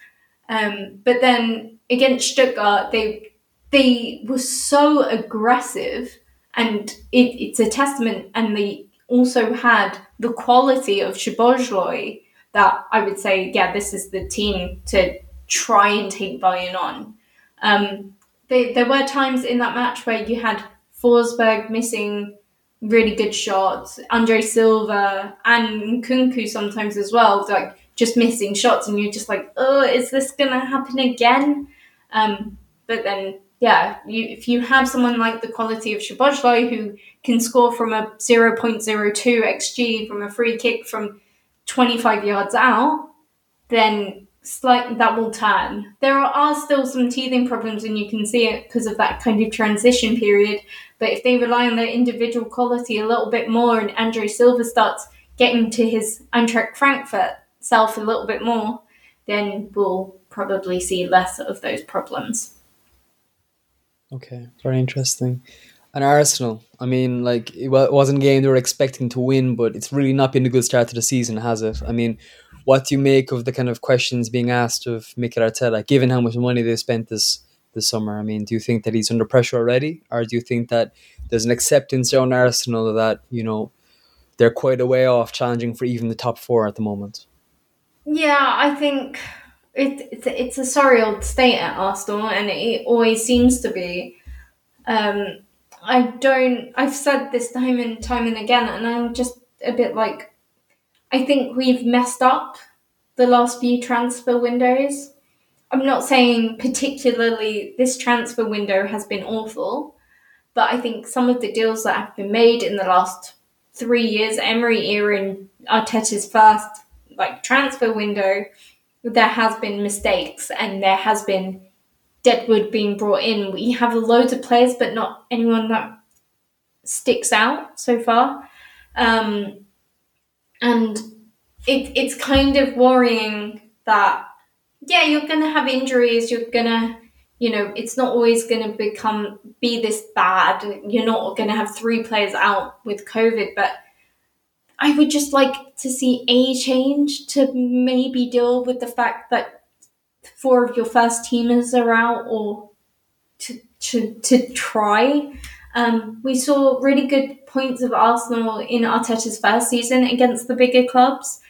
Um, but then against Stuttgart, they they were so aggressive, and it, it's a testament. And they also had the quality of Szoboszlai that I would say, yeah, this is the team to try and take Bayern on. Um, they, there were times in that match where you had Forsberg missing really good shots, Andre Silva and Nkunku sometimes as well, like just missing shots, and you're just like, oh, is this gonna happen again? Um, but then, yeah, you, if you have someone like the quality of Szoboszlai who can score from a 0.02 xg from a free kick from 25 yards out, then slight that will turn. There are still some teething problems, and you can see it because of that kind of transition period. But if they rely on their individual quality a little bit more, and Andre Silva starts getting to his Eintracht Frankfurt self a little bit more, then we'll probably see less of those problems. Okay, very interesting. And Arsenal, I mean, like it wasn't a game they were expecting to win, but it's really not been a good start to the season, has it? I mean, what do you make of the kind of questions being asked of Mikel Arteta, given how much money they spent this this summer? I mean, do you think that he's under pressure already, or do you think that there's an acceptance around Arsenal that you know they're quite a way off challenging for even the top four at the moment? Yeah, I think it, it's it's a sorry old state at Arsenal, and it always seems to be. Um, I don't. I've said this time and time and again, and I'm just a bit like, I think we've messed up the last few transfer windows. I'm not saying particularly this transfer window has been awful, but I think some of the deals that have been made in the last three years, Emery era and Arteta's first like transfer window, there has been mistakes and there has been Deadwood being brought in. We have loads of players, but not anyone that sticks out so far. Um, and it, it's kind of worrying that, yeah, you're going to have injuries, you're going to, you know, it's not always going to become, be this bad. You're not going to have three players out with COVID, but I would just like to see a change to maybe deal with the fact that four of your first teamers are out or to, to, to try. Um, we saw really good points of Arsenal in Arteta's first season against the bigger clubs.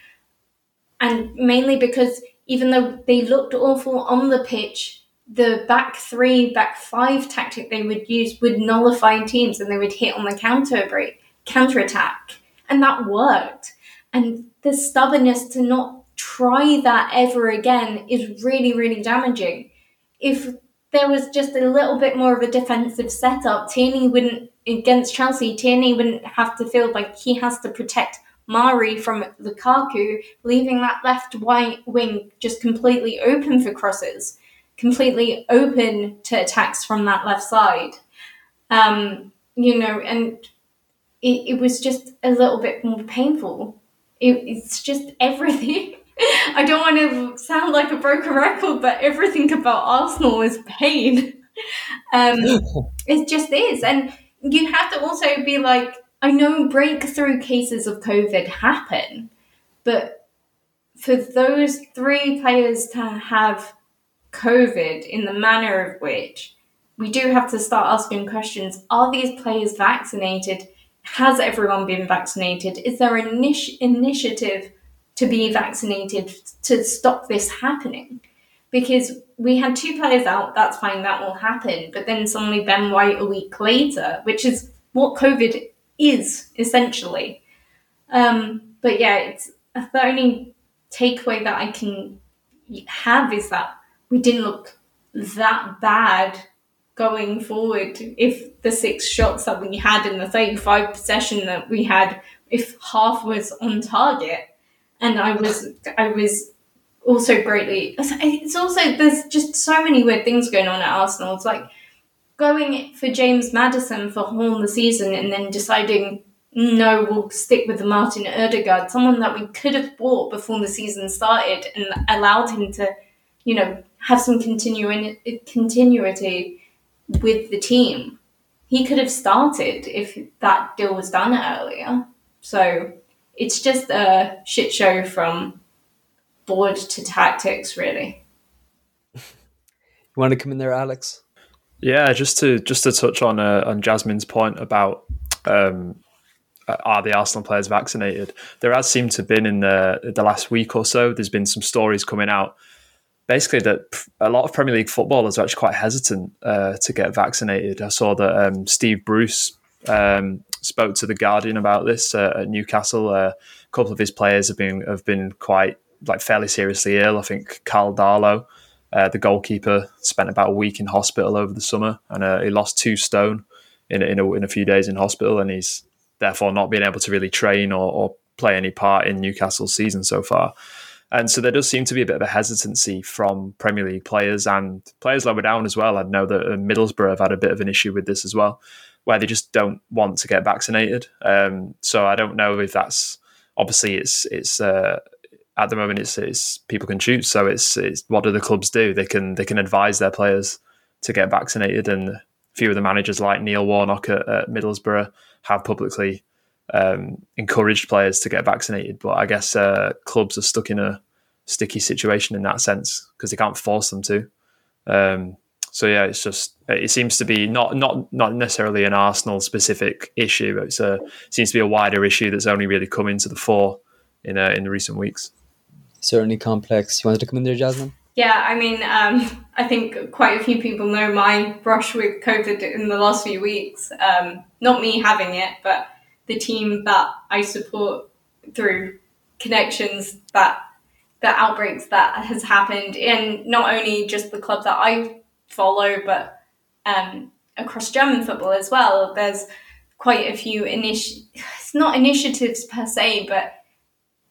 And mainly because even though they looked awful on the pitch, the back three, back five tactic they would use would nullify teams and they would hit on the counter break, counter attack and that worked. And the stubbornness to not try that ever again is really, really damaging. If there was just a little bit more of a defensive setup, Tierney wouldn't, against Chelsea, Tierney wouldn't have to feel like he has to protect Mari from Lukaku, leaving that left wing just completely open for crosses, completely open to attacks from that left side. Um, you know, and it, it was just a little bit more painful. It, it's just everything. I don't want to sound like a broken record, but everything about Arsenal is pain. Um, it just is. And you have to also be like, I know breakthrough cases of COVID happen, but for those three players to have COVID in the manner of which we do have to start asking questions are these players vaccinated? Has everyone been vaccinated? Is there an initi- initiative to be vaccinated to stop this happening? Because we had two players out, that's fine, that will happen. But then suddenly Ben White a week later, which is what COVID is essentially. Um, but yeah, it's the only takeaway that I can have is that we didn't look that bad going forward if the six shots that we had in the 35 possession that we had if half was on target and i was i was also greatly it's also there's just so many weird things going on at arsenal. It's like going for james maddison for horn the season and then deciding no we'll stick with martin Ødegaard, someone that we could have bought before the season started and allowed him to you know have some continu- continuity with the team. He could have started if that deal was done earlier. So it's just a shit show from board to tactics, really. you want to come in there, Alex? Yeah, just to just to touch on uh, on Jasmine's point about um, uh, are the Arsenal players vaccinated? There has seemed to have been in the the last week or so. There's been some stories coming out basically that a lot of Premier League footballers are actually quite hesitant uh, to get vaccinated. I saw that um, Steve Bruce um, spoke to the Guardian about this uh, at Newcastle. Uh, a couple of his players have been have been quite like fairly seriously ill. I think Karl Darlow, uh, the goalkeeper, spent about a week in hospital over the summer, and uh, he lost two stone in in a, in a few days in hospital, and he's therefore not been able to really train or, or play any part in Newcastle's season so far. And so there does seem to be a bit of a hesitancy from Premier League players and players lower down as well. I know that Middlesbrough have had a bit of an issue with this as well, where they just don't want to get vaccinated. Um, so I don't know if that's obviously it's it's uh, at the moment it's, it's people can choose. So it's it's what do the clubs do? They can they can advise their players to get vaccinated, and a few of the managers like Neil Warnock at, at Middlesbrough have publicly um, encouraged players to get vaccinated. But I guess uh, clubs are stuck in a sticky situation in that sense because they can't force them to. Um, so yeah, it's just it seems to be not not not necessarily an Arsenal specific issue. It's a it seems to be a wider issue that's only really come into the fore in uh, in the recent weeks. Certainly complex. You wanted to come in there, Jasmine? Yeah, I mean, um, I think quite a few people know my brush with COVID in the last few weeks. Um, not me having it, but the team that I support through connections that the outbreaks that has happened in not only just the club that I follow, but um, across German football as well. There's quite a few initi- it's not initiatives per se, but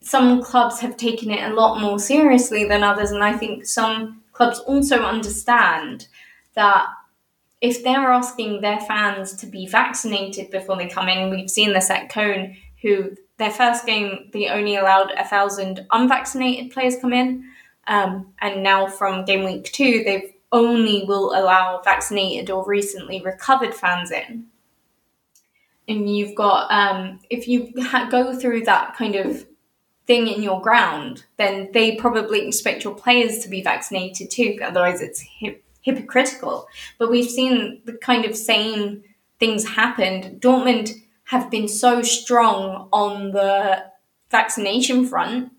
some clubs have taken it a lot more seriously than others, and I think some clubs also understand that if they're asking their fans to be vaccinated before they come in, we've seen this at Köln, who their first game they only allowed a thousand unvaccinated players come in, um, and now from game week two they've only will allow vaccinated or recently recovered fans in. And you've got um, if you ha- go through that kind of thing in your ground, then they probably expect your players to be vaccinated too. Otherwise, it's hypocritical. But we've seen the kind of same things happen. Dortmund have been so strong on the vaccination front.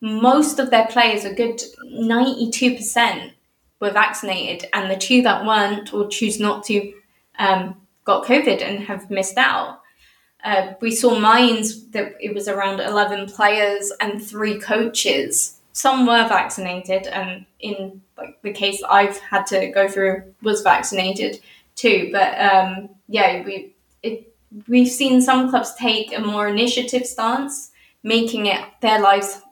Most of their players, a good 92%, were vaccinated, and the two that weren't or choose not to um, got COVID and have missed out. Uh, we saw Mainz that it was around 11 players and three coaches. Some were vaccinated, and in like the case I've had to go through was vaccinated too. But um, yeah, we it, we've seen some clubs take a more initiative stance, making it their lives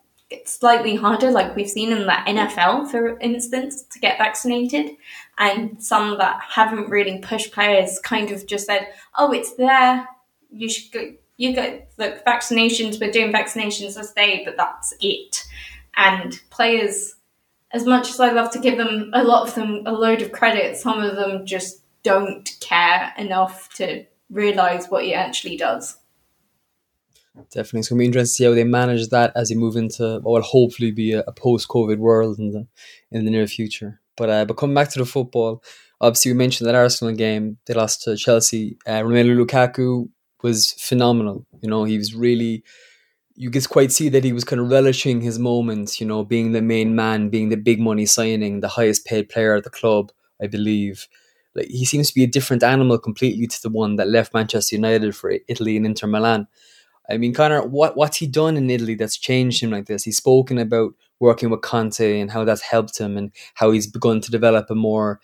slightly harder, like we've seen in the NFL, for instance, to get vaccinated. And some that haven't really pushed players kind of just said, "Oh, it's there. You should go. You go. Look, vaccinations. We're doing vaccinations this day, but that's it." And players as much as I love to give them a lot of them a load of credit, some of them just don't care enough to realize what it actually does. Definitely, it's going to be interesting to see how they manage that as they move into what will hopefully be a, a post-COVID world in the in the near future. But uh, but coming back to the football, obviously we mentioned that Arsenal game they lost to Chelsea. Uh, Romelu Lukaku was phenomenal. You know, he was really you could quite see that he was kind of relishing his moments, you know, being the main man, being the big money signing, the highest paid player at the club, I believe. Like he seems to be a different animal completely to the one that left Manchester United for Italy and Inter Milan. I mean, Connor, what what's he done in Italy that's changed him like this? He's spoken about working with Conte and how that's helped him, and how he's begun to develop a more,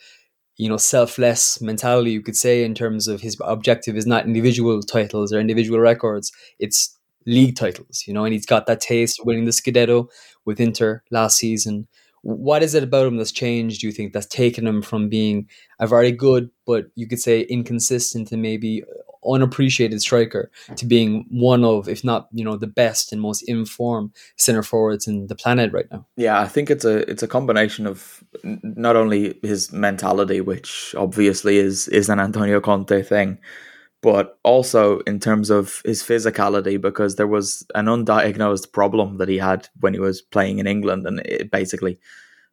you know, selfless mentality. You could say in terms of his objective is not individual titles or individual records; it's league titles, you know, and he's got that taste winning the Scudetto with Inter last season. What is it about him that's changed, do you think, that's taken him from being a very good, but you could say inconsistent and maybe unappreciated striker to being one of, if not, you know, the best and most informed centre forwards in the planet right now? Yeah, I think it's a it's a combination of not only his mentality, which obviously is is an Antonio Conte thing, but also in terms of his physicality because there was an undiagnosed problem that he had when he was playing in England and it basically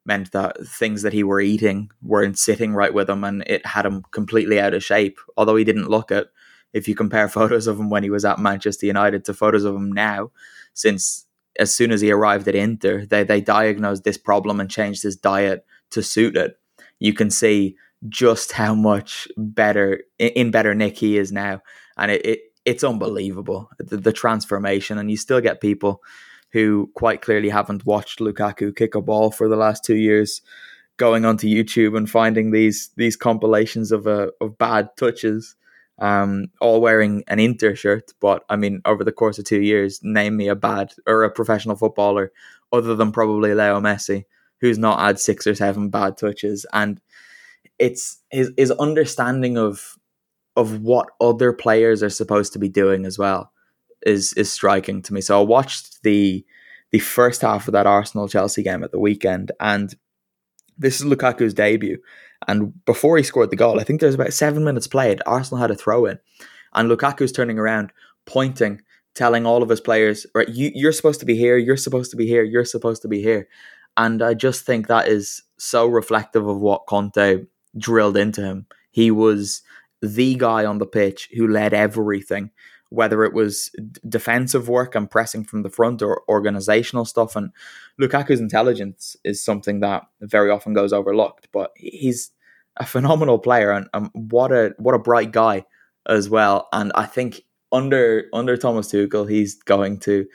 meant that things that he were eating weren't sitting right with him and it had him completely out of shape although he didn't look it if you compare photos of him when he was at Manchester United to photos of him now since as soon as he arrived at Inter, they they diagnosed this problem and changed his diet to suit it. You can see just how much better in better nick he is now, and it, it it's unbelievable the, the transformation. And you still get people who quite clearly haven't watched Lukaku kick a ball for the last two years, going onto YouTube and finding these these compilations of uh, of bad touches, um, all wearing an Inter shirt. But I mean, over the course of two years, name me a bad or a professional footballer other than probably Leo Messi who's not had six or seven bad touches, and it's his his understanding of of what other players are supposed to be doing as well is is striking to me. So I watched the the first half of that Arsenal Chelsea game at the weekend, and this is Lukaku's debut. And before he scored the goal, I think there's about seven minutes played. Arsenal had a throw in, and Lukaku's turning around, pointing, telling all of his players, "Right, you, you're supposed to be here. You're supposed to be here. You're supposed to be here." And I just think that is so reflective of what Conte drilled into him. He was the guy on the pitch who led everything whether it was defensive work and pressing from the front or organizational stuff. And Lukaku's intelligence is something that very often goes overlooked, but he's a phenomenal player and, and what a what a bright guy as well. And I think under under Thomas Tuchel, he's going to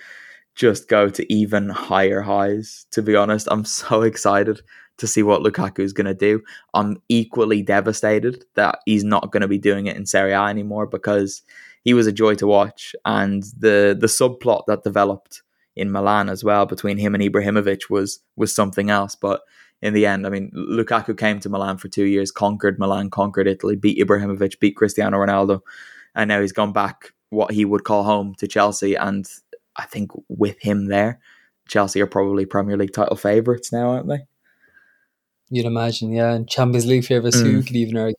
just go to even higher highs. To be honest, I'm so excited to see what Lukaku is going to do. I'm equally devastated that he's not going to be doing it in Serie A anymore because he was a joy to watch. And the the subplot that developed in Milan as well between him and Ibrahimovic was was something else. But in the end, I mean, Lukaku came to Milan for two years, conquered Milan, conquered Italy, beat Ibrahimovic, beat Cristiano Ronaldo, and now he's gone back what he would call home to Chelsea. And I think with him there, Chelsea are probably Premier League title favourites now, aren't they? You'd imagine, yeah. And Champions League favourites, mm. who could even argue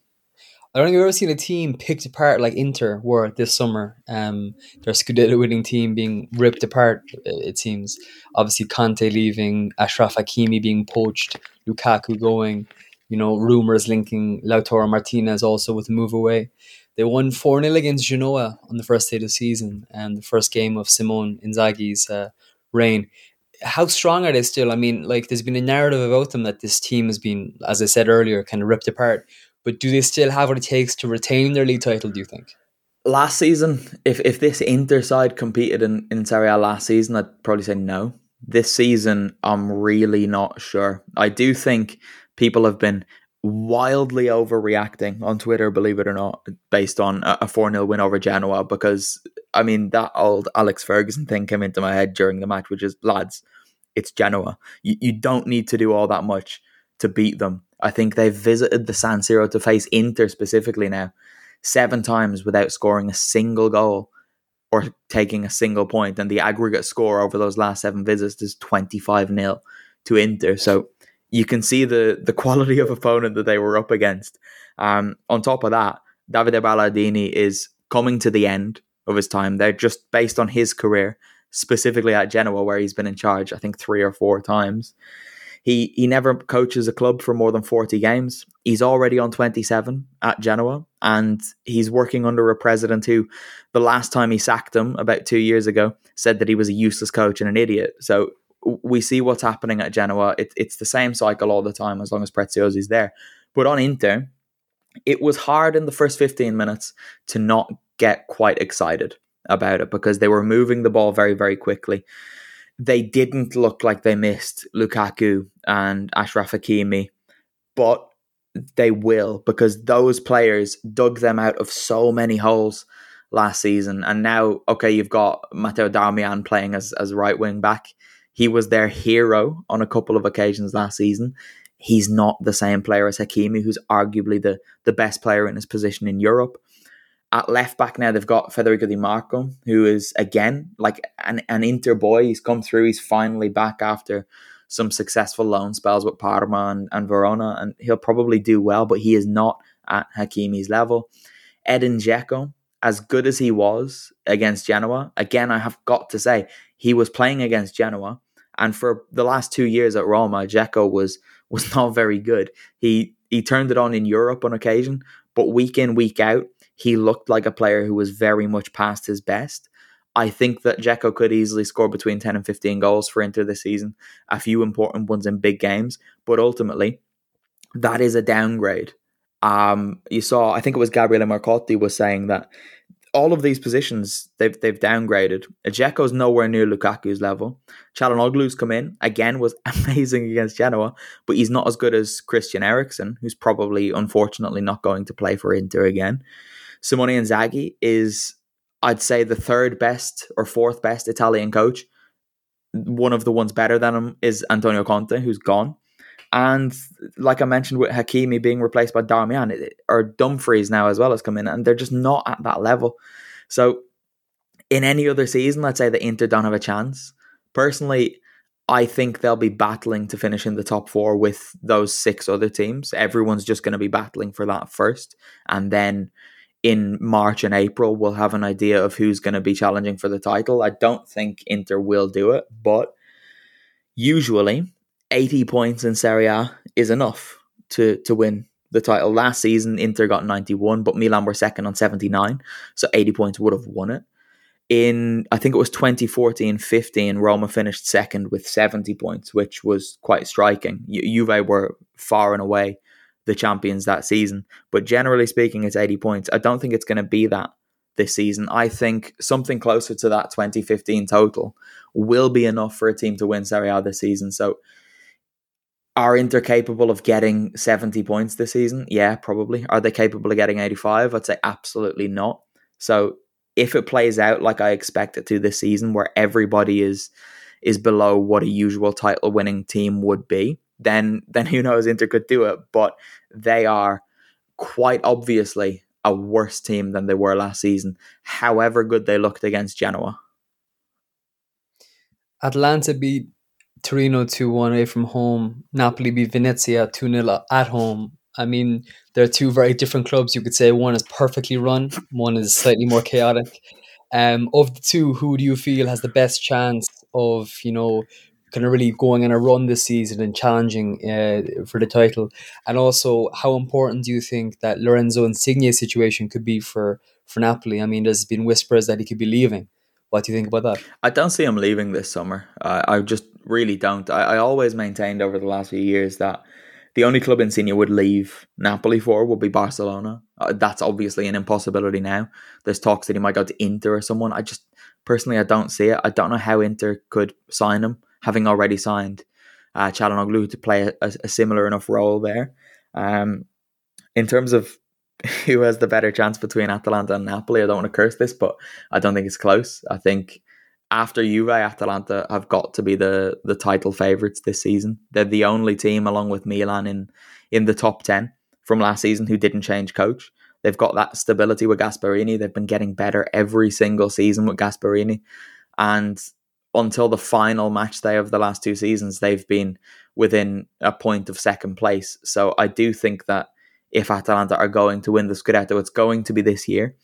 I don't think I've ever seen a team picked apart like Inter were this summer. Um, their Scudetto winning team being ripped apart. It seems obviously Conte leaving, Achraf Hakimi being poached, Lukaku going. You know, rumors linking Lautaro Martinez also with a move away. They won 4 0 against Genoa on the first day of the season and the first game of Simone Inzaghi's uh, reign. How strong are they still? I mean, like, there's been a narrative about them that this team has been, as I said earlier, kind of ripped apart but do they still have what it takes to retain their league title? Do you think? Last season, if if this Inter side competed in in Serie A last season, I'd probably say no. This season, I'm really not sure. I do think people have been wildly overreacting on Twitter, believe it or not, based on a 4 0 win over Genoa. Because, I mean, that old Alex Ferguson thing came into my head during the match, which is, lads, it's Genoa. You, you don't need to do all that much to beat them. I think they've visited the San Siro to face Inter specifically now seven times without scoring a single goal or taking a single point, and the aggregate score over those last seven visits is twenty five 0 to Inter. So you can see the the quality of opponent that they were up against. Um, on top of that, Davide Ballardini is coming to the end of his time there, just based on his career, specifically at Genoa, where he's been in charge, I think three or four times. He he never coaches a club for more than 40 games. He's already on 27 at Genoa and he's working under a president who the last time he sacked him about 2 years ago said that he was a useless coach and an idiot. So we see what's happening at Genoa. It, it's the same cycle all the time as long as Preziosi is there. But on Inter, it was hard in the first 15 minutes to not get quite excited about it because they were moving the ball very, very quickly they didn't look like they missed Lukaku and Achraf Hakimi, but they will because those players dug them out of so many holes last season. And now, okay, you've got Matteo Darmian playing as, as right wing back. He was their hero on a couple of occasions last season. He's not the same player as Hakimi, who's arguably the, the best player in his position in Europe. At left back now, they've got Federico Di Marco, who is again like an, an Inter boy. He's come through. He's finally back after some successful loan spells with Parma and, and Verona, and he'll probably do well, but he is not at Hakimi's level. Edin Dzeko, as good as he was against Genoa, again, I have got to say, he was playing against Genoa. And for the last two years at Roma, Dzeko was was not very good. He he turned it on in Europe on occasion, but week in, week out, he looked like a player who was very much past his best. I think that Dzeko could easily score between 10 and 15 goals for Inter this season, a few important ones in big games, but ultimately, that is a downgrade. Um, you saw, I think it was Gabriele Marcotti was saying that all of these positions they've they've downgraded. Dzeko's nowhere near Lukaku's level. Calhanoglu's come in again was amazing against Genoa, but he's not as good as Christian Eriksen, who's probably unfortunately not going to play for Inter again. Simone Inzaghi is, I'd say, the third best or fourth best Italian coach. One of the ones better than him is Antonio Conte, who's gone. And like I mentioned with Hakimi being replaced by Darmian, or Dumfries now as well has come in, and they're just not at that level. So in any other season, let's say the Inter don't have a chance. Personally, I think they'll be battling to finish in the top four with those six other teams. Everyone's just going to be battling for that first. And then in March and April, we'll have an idea of who's going to be challenging for the title. I don't think Inter will do it, but usually 80 points in Serie A is enough to to win the title. Last season, Inter got 91, but Milan were second on 79, so 80 points would have won it. In I think it was 2014 15, Roma finished second with 70 points, which was quite striking. Ju- Juve were far and away the champions that season, but generally speaking, it's 80 points. I don't think it's going to be that this season. I think something closer to that 2015 total will be enough for a team to win Serie A this season. So are Inter capable of getting 70 points this season? Yeah, probably. Are they capable of getting 85? I'd say absolutely not. So if it plays out like I expect it to this season, where everybody is is below what a usual title winning team would be, then then who knows Inter could do it. But they are quite obviously a worse team than they were last season, however good they looked against Genoa. Atalanta beat Torino 2 1 away from home. Napoli beat Venezia 2 0 at home. I mean, there are two very different clubs. You could say one is perfectly run, one is slightly more chaotic. Um, of the two, who do you feel has the best chance of, you know, kind of really going on a run this season and challenging uh, for the title? And also, how important do you think that Lorenzo Insigne's situation could be for, for Napoli? I mean, there's been whispers that he could be leaving. What do you think about that? I don't see him leaving this summer. Uh, I just really don't. I, I, always maintained over the last few years that the only club Insigne would leave Napoli for would be Barcelona. Uh, that's obviously an impossibility now. There's talks that he might go to Inter or someone. I just personally I don't see it. I don't know how Inter could sign him, having already signed uh, Calhanoglu to play a, a, similar enough role there. Um, in terms of who has the better chance between Atalanta and Napoli. I don't want to curse this, but I don't think it's close. I think after Juve, Atalanta have got to be the the title favourites this season. They're the only team, along with Milan, in in the top ten from last season who didn't change coach. They've got that stability with Gasperini. They've been getting better every single season with Gasperini, and until the final match day of the last two seasons, they've been within a point of second place. So I do think that if Atalanta are going to win the Scudetto, it's going to be this year.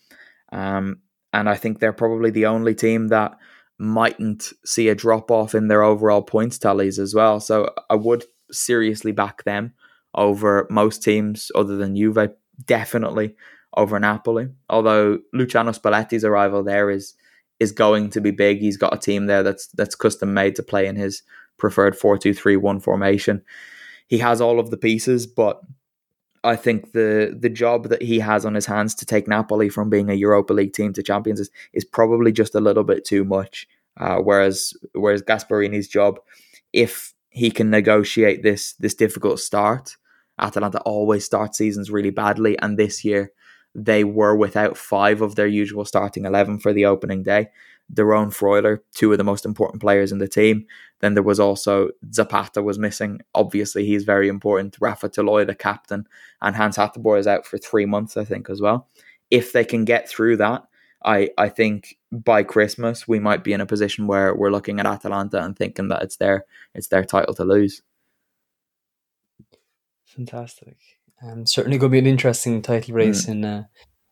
Um, and I think they're probably the only team that mightn't see a drop off in their overall points tallies as well. So I would seriously back them over most teams other than Juve, definitely over Napoli. Although Luciano Spalletti's arrival there is is going to be big. He's got a team there that's that's custom made to play in his preferred 4-2-3-1 formation. He has all of the pieces, but I think the the job that he has on his hands to take Napoli from being a Europa League team to champions is, is probably just a little bit too much. Uh, whereas whereas Gasperini's job, if he can negotiate this this difficult start, Atalanta always start seasons really badly, and this year they were without five of their usual starting eleven for the opening day. De Roon Freuler, two of the most important players in the team. Then there was also Zapata was missing. Obviously, he's very important. Rafa Toloi, the captain, and Hans Hateboer is out for three months, I think, as well. If they can get through that, I, I think by Christmas we might be in a position where we're looking at Atalanta and thinking that it's their it's their title to lose. Fantastic. Um, certainly going to be an interesting title race mm. in uh,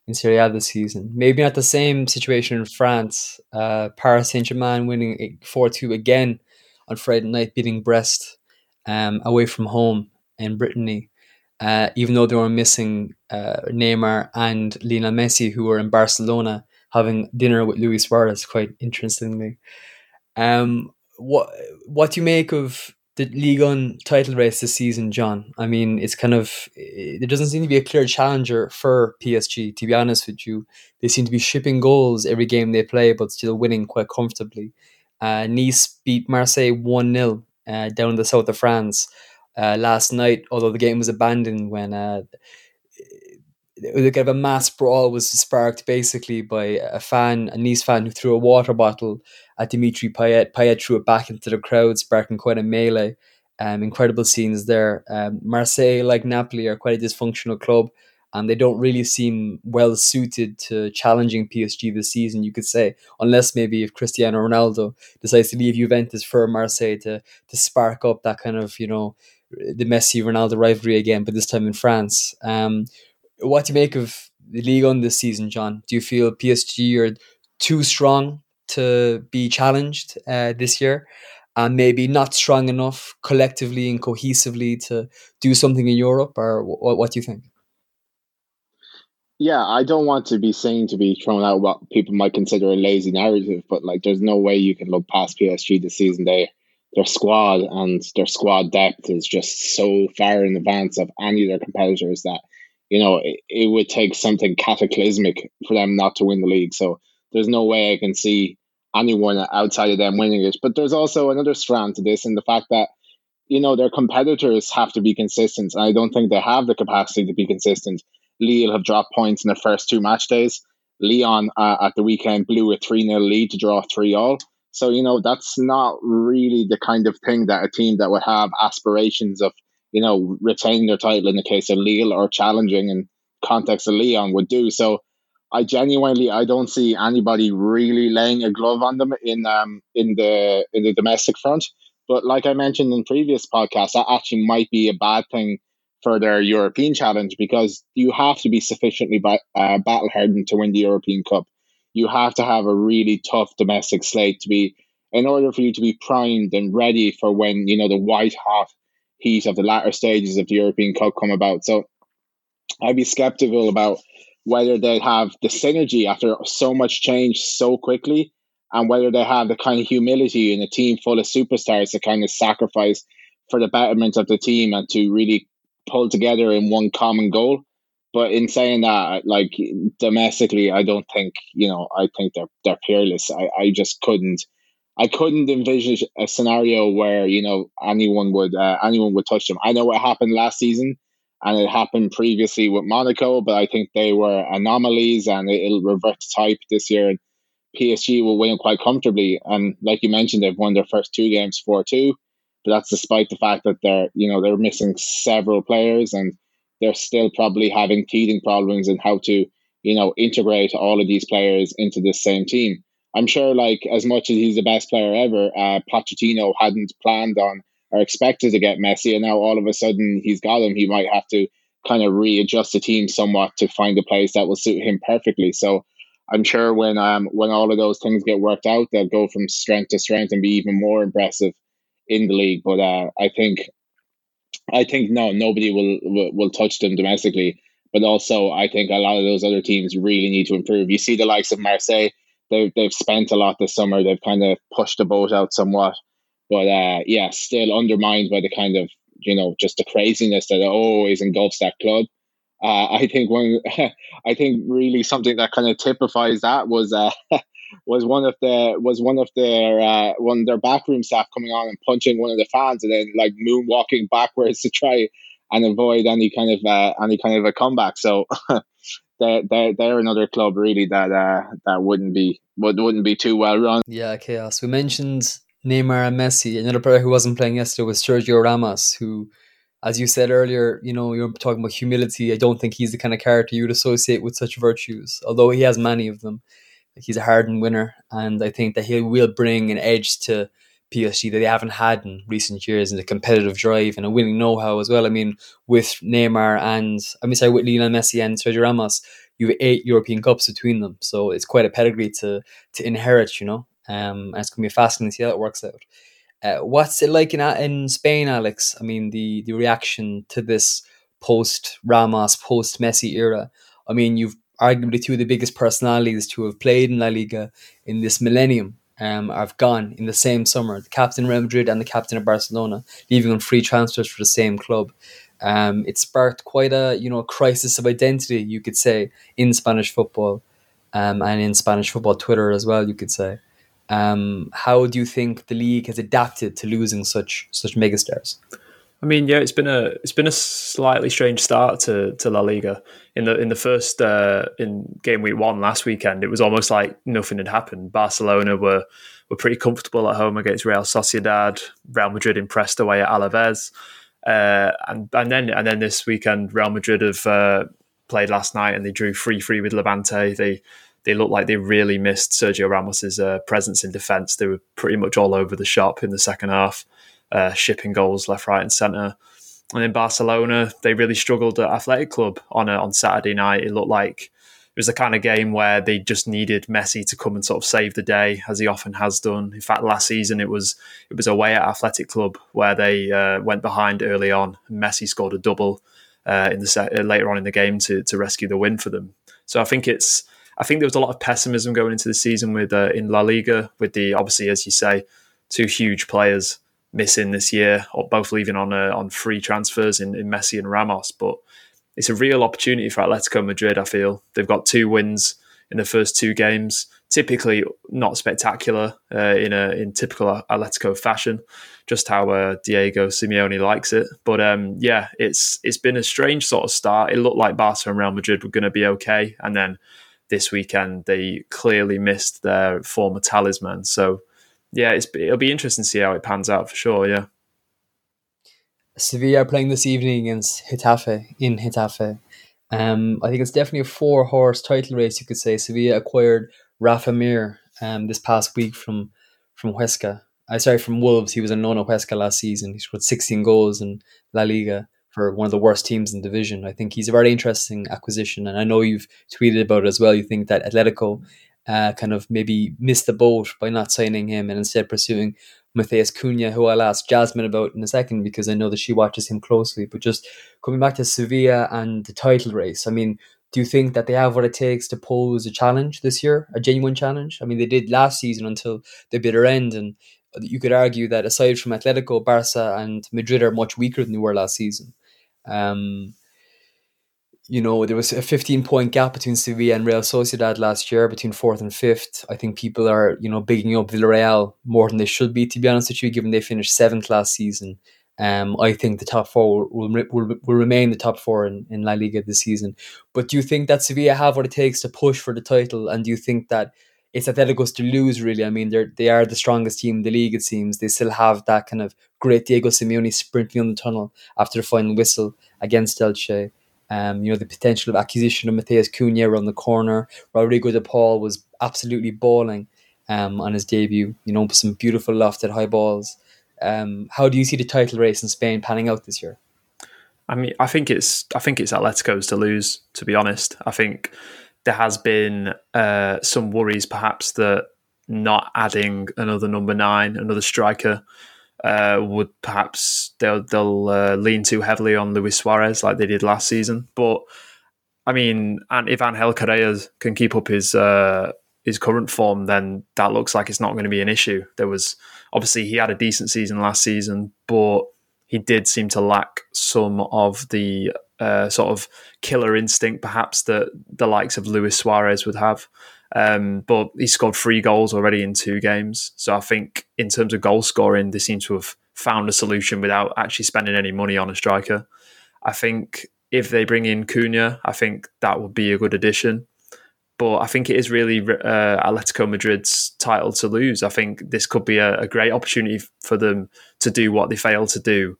in Serie A this season. Maybe not the same situation in France. Uh, Paris Saint Germain winning 4 2 again on Friday night, beating Brest um, away from home in Brittany. Uh, even though they were missing uh, Neymar and Lionel Messi, who were in Barcelona having dinner with Luis Suarez quite interestingly. Um, what what do you make of the Ligue 1 title race this season, John? I mean, it's kind of there doesn't seem to be a clear challenger for PSG. To be honest with you, they seem to be shipping goals every game they play, but still winning quite comfortably. Uh, Nice beat Marseille one 0 uh, down in the south of France uh, last night, although the game was abandoned when uh, the kind of a mass brawl was sparked basically by a fan, a Nice fan, who threw a water bottle at Dimitri Payet. Payet threw it back into the crowd, sparking quite a melee. Um, incredible scenes there. Um, Marseille, like Napoli, are quite a dysfunctional club, and they don't really seem well suited to challenging PSG this season. You could say, unless maybe if Cristiano Ronaldo decides to leave Juventus for Marseille to to spark up that kind of you know the Messi Ronaldo rivalry again, but this time in France. Um, what do you make of the league on this season, John? Do you feel PSG are too strong to be challenged uh, this year, and maybe not strong enough collectively and cohesively to do something in Europe, or what, what do you think? Yeah, I don't want to be seen to be throwing out what people might consider a lazy narrative, but like, there's no way you can look past PSG this season. They their squad and their squad depth is just so far in advance of any of their competitors that you know it, it would take something cataclysmic for them not to win the league. So there's no way I can see anyone outside of them winning it. But there's also another strand to this, in the fact that you know their competitors have to be consistent, and I don't think they have the capacity to be consistent. Lille have dropped points in the first two match days. Lyon uh, at the weekend blew a 3 0 lead to draw 3 all. So, you know, that's not really the kind of thing that a team that would have aspirations of, you know, retain their title in the case of Lille or challenging in context of Lyon would do. So I genuinely I don't see anybody really laying a glove on them in um in the in the domestic front. But like I mentioned in previous podcasts, that actually might be a bad thing for their European challenge because you have to be sufficiently ba- uh, battle hardened to win the European Cup you have to have a really tough domestic slate to be in order for you to be primed and ready for when you know the white hot heat of the latter stages of the European Cup come about. So I'd be skeptical about whether they have the synergy after so much change so quickly and whether they have the kind of humility in a team full of superstars to kind of sacrifice for the betterment of the team and to really pull together in one common goal. But in saying that, like domestically, I don't think you know. I think they're they're peerless. I, I just couldn't. I couldn't envision a scenario where you know anyone would uh, anyone would touch them. I know what happened last season, and it happened previously with Monaco, but I think they were anomalies, and it, will revert to type this year. And PSG will win quite comfortably, and like you mentioned, they've won their first two games four two, but that's despite the fact that they're you know they're missing several players and they're still probably having teething problems in how to, you know, integrate all of these players into the same team. I'm sure, like, as much as he's the best player ever, uh, Pochettino hadn't planned on or expected to get Messi, and now all of a sudden he's got him. He might have to kind of readjust the team somewhat to find a place that will suit him perfectly. So I'm sure when um when all of those things get worked out, they'll go from strength to strength and be even more impressive in the league. But uh, I think I think no, nobody will, will, will touch them domestically. But also, I think a lot of those other teams really need to improve. You see the likes of Marseille; they've they've spent a lot this summer. They've kind of pushed the boat out somewhat, but uh, yeah, still undermined by the kind of you know just the craziness that always engulfs that club. Uh, I think one, I think really something that kind of typifies that was uh, was one of the was one of their uh, one of their backroom staff coming on and punching one of the fans and then like moonwalking backwards to try and avoid any kind of uh, any kind of a comeback. So they're, they're they're another club really that uh, that wouldn't be would wouldn't be too well run. Yeah, chaos. We mentioned Neymar and Messi. Another player who wasn't playing yesterday was Sergio Ramos, who, as you said earlier, you know, you're talking about humility. I don't think he's the kind of character you would associate with such virtues, although he has many of them he's a hardened winner, and I think that he will bring an edge to PSG that they haven't had in recent years in a competitive drive and a winning know-how as well. I mean, with Neymar and I mean, sorry, with Lionel Messi and Sergio Ramos, you have eight European Cups between them, so it's quite a pedigree to to inherit, you know. Um, and it's going to be fascinating to see how it works out. Uh, what's it like in in Spain, Alex? I mean, the the reaction to this post Ramos, post Messi era. I mean, you've arguably two of the biggest personalities to have played in La Liga in this millennium um, have gone in the same summer. The captain of Real Madrid and the captain of Barcelona, leaving on free transfers for the same club. Um, it sparked quite a you know crisis of identity, you could say, in Spanish football, um, and in Spanish football Twitter as well. You could say. Um, how do you think the league has adapted to losing such such megastars? I mean, yeah, it's been a it's been a slightly strange start to, to La Liga. In the in the first uh, in game week one last weekend, it was almost like nothing had happened. Barcelona were were pretty comfortable at home against Real Sociedad. Real Madrid impressed away at Alaves, uh, and and then and then this weekend, Real Madrid have uh, played last night and they drew three three with Levante. They they looked like they really missed Sergio Ramos's uh, presence in defence. They were pretty much all over the shop in the second half uh, shipping goals left, right, and centre. And in Barcelona, they really struggled at Athletic Club on a, on Saturday night. It looked like it was the kind of game where they just needed Messi to come and sort of save the day, as he often has done. In fact, last season it was it was away at Athletic Club where they uh, went behind early on. Messi scored a double uh, in the set, uh, later on in the game to to rescue the win for them. So I think it's I think there was a lot of pessimism going into the season with uh, in La Liga with the obviously as you say two huge players missing this year, or both leaving on uh, on free transfers in, in Messi and Ramos. But it's a real opportunity for Atletico Madrid. I feel they've got two wins in the first two games. Typically not spectacular uh, in a in typical Atletico fashion, just how uh, Diego Simeone likes it. But um, yeah, it's it's been a strange sort of start. It looked like Barca and Real Madrid were going to be okay, and then this weekend they clearly missed their former talisman. So yeah, it'll be interesting to see how it pans out for sure. Yeah. Sevilla playing this evening against Getafe in Getafe. Um, I think it's definitely a four horse title race. You could say Sevilla acquired Rafa Mir um, this past week from from Huesca. I uh, sorry from Wolves. He was a at Huesca last season. He scored 16 goals in La Liga for one of the worst teams in the division. I think he's a very interesting acquisition, and I know you've tweeted about it as well. You think that Atletico uh, kind of maybe missed the boat by not signing him and instead pursuing Matheus Cunha, who I'll ask Jasmine about in a second because I know that she watches him closely. But just coming back to Sevilla and the title race, I mean, do you think that they have what it takes to pose a challenge this year, a genuine challenge? I mean, they did last season until the bitter end, and you could argue that aside from Atletico, Barca, and Madrid are much weaker than they were last season. Um, you know, there was a 15 point gap between Sevilla and Real Sociedad last year, between fourth and fifth. I think people are, you know, bigging up Villarreal more than they should be, to be honest with you, given they finished seventh last season. Um, I think the top four will, will, will, remain the top four in, in La Liga this season. But do you think that Sevilla have what it takes to push for the title? And do you think that it's Atletico's to lose, really? I mean, they're, they are the strongest team in the league, it seems. They still have that kind of great Diego Simeone sprinting on the tunnel after the final whistle against Elche. Um, you know, the potential of acquisition of Matheus Cunha around the corner. Rodrigo de Paul was absolutely balling um, on his debut, you know, some beautiful lofted high balls. Um, how do you see the title race in Spain panning out this year? I mean, I think it's I think it's Atletico's to lose. To be honest, I think there has been uh, some worries, perhaps that not adding another number nine, another striker, uh, would perhaps they'll they'll uh, lean too heavily on Luis Suarez like they did last season. But I mean, and if Angel Correa can keep up his uh, his current form, then that looks like it's not going to be an issue. There was obviously he had a decent season last season, but he did seem to lack some of the uh, sort of killer instinct, perhaps that the likes of Luis Suarez would have. Um, but he scored three goals already in two games. So I think in terms of goal scoring, they seem to have found a solution without actually spending any money on a striker. I think if they bring in Cunha, I think that would be a good addition. But I think it is really uh, Atletico Madrid's title to lose. I think this could be a, a great opportunity for them to do what they failed to do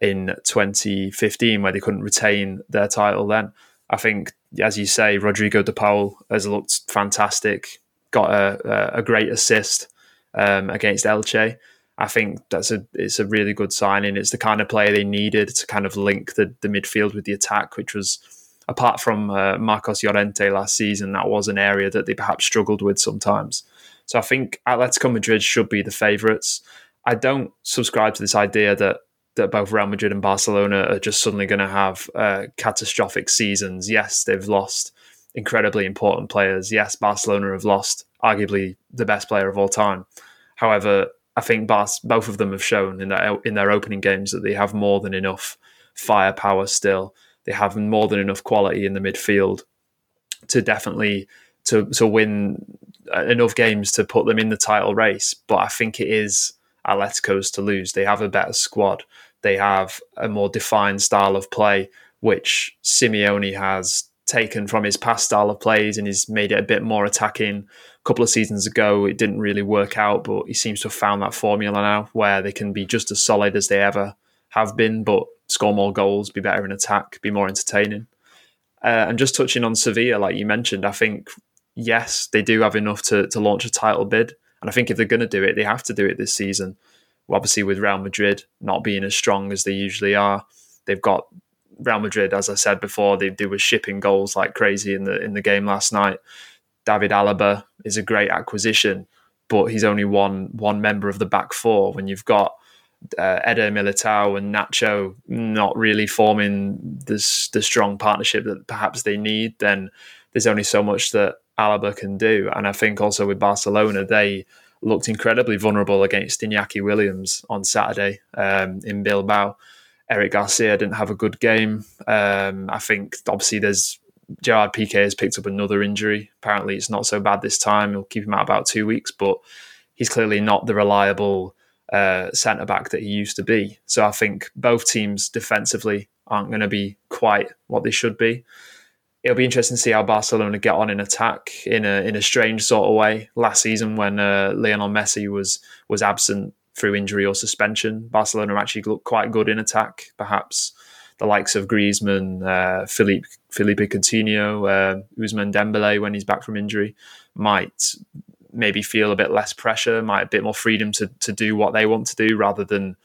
in 2015, where they couldn't retain their title then. I think as you say, Rodrigo de Paul has looked fantastic. Got a, a great assist um, against Elche. I think that's a it's a really good signing. It's the kind of player they needed to kind of link the, the midfield with the attack, which was apart from uh, Marcos Llorente last season, that was an area that they perhaps struggled with sometimes. So I think Atletico Madrid should be the favourites. I don't subscribe to this idea that that both Real Madrid and Barcelona are just suddenly going to have uh, catastrophic seasons. Yes, they've lost incredibly important players. Yes, Barcelona have lost arguably the best player of all time. However, I think Bar- both of them have shown in their in their opening games that they have more than enough firepower still. They have more than enough quality in the midfield to definitely to to win enough games to put them in the title race. But I think it is Atletico's to lose. They have a better squad. They have a more defined style of play, which Simeone has taken from his past style of plays and he's made it a bit more attacking. A couple of seasons ago, it didn't really work out, but he seems to have found that formula now where they can be just as solid as they ever have been, but score more goals, be better in attack, be more entertaining. Uh, and just touching on Sevilla, like you mentioned, I think yes, they do have enough to to launch a title bid, and I think if they're going to do it, they have to do it this season. Obviously, with Real Madrid not being as strong as they usually are, they've got Real Madrid, as I said before, they, they were shipping goals like crazy in the in the game last night. David Alaba is a great acquisition, but he's only one one member of the back four. When you've got uh, Eder Militao and Nacho not really forming this the strong partnership that perhaps they need, then there's only so much that Alaba can do. And I think also with Barcelona, they looked incredibly vulnerable against Iñaki Williams on Saturday um, in Bilbao. Eric Garcia didn't have a good game. Um, I think obviously there's Gerard Piqué has picked up another injury. Apparently it's not so bad this time. He'll keep him out about two weeks, but he's clearly not the reliable uh, centre back that he used to be. So I think both teams defensively aren't going to be quite what they should be. It'll be interesting to see how Barcelona get on in attack in a in a strange sort of way. Last season, when uh, Lionel Messi was was absent through injury or suspension, Barcelona actually looked quite good in attack. Perhaps the likes of Griezmann, uh, Philippe Philippe Coutinho, uh, Ousmane Dembele when he's back from injury might maybe feel a bit less pressure, might a bit more freedom to to do what they want to do rather than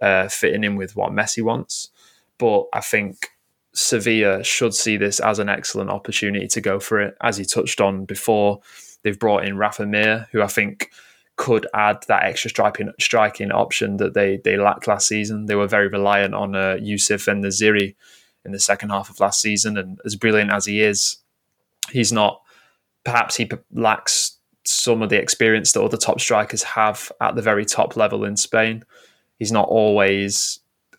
uh, fitting in with what Messi wants. But I think Sevilla should see this as an excellent opportunity to go for it. As he touched on before, they've brought in Rafa Mir, who I think could add that extra striking striking option that they they lacked last season. They were very reliant on uh, Yusuf En-Nesyri in the second half of last season, and as brilliant as he is, he's not. Perhaps he lacks some of the experience that other top strikers have at the very top level in Spain. He's not always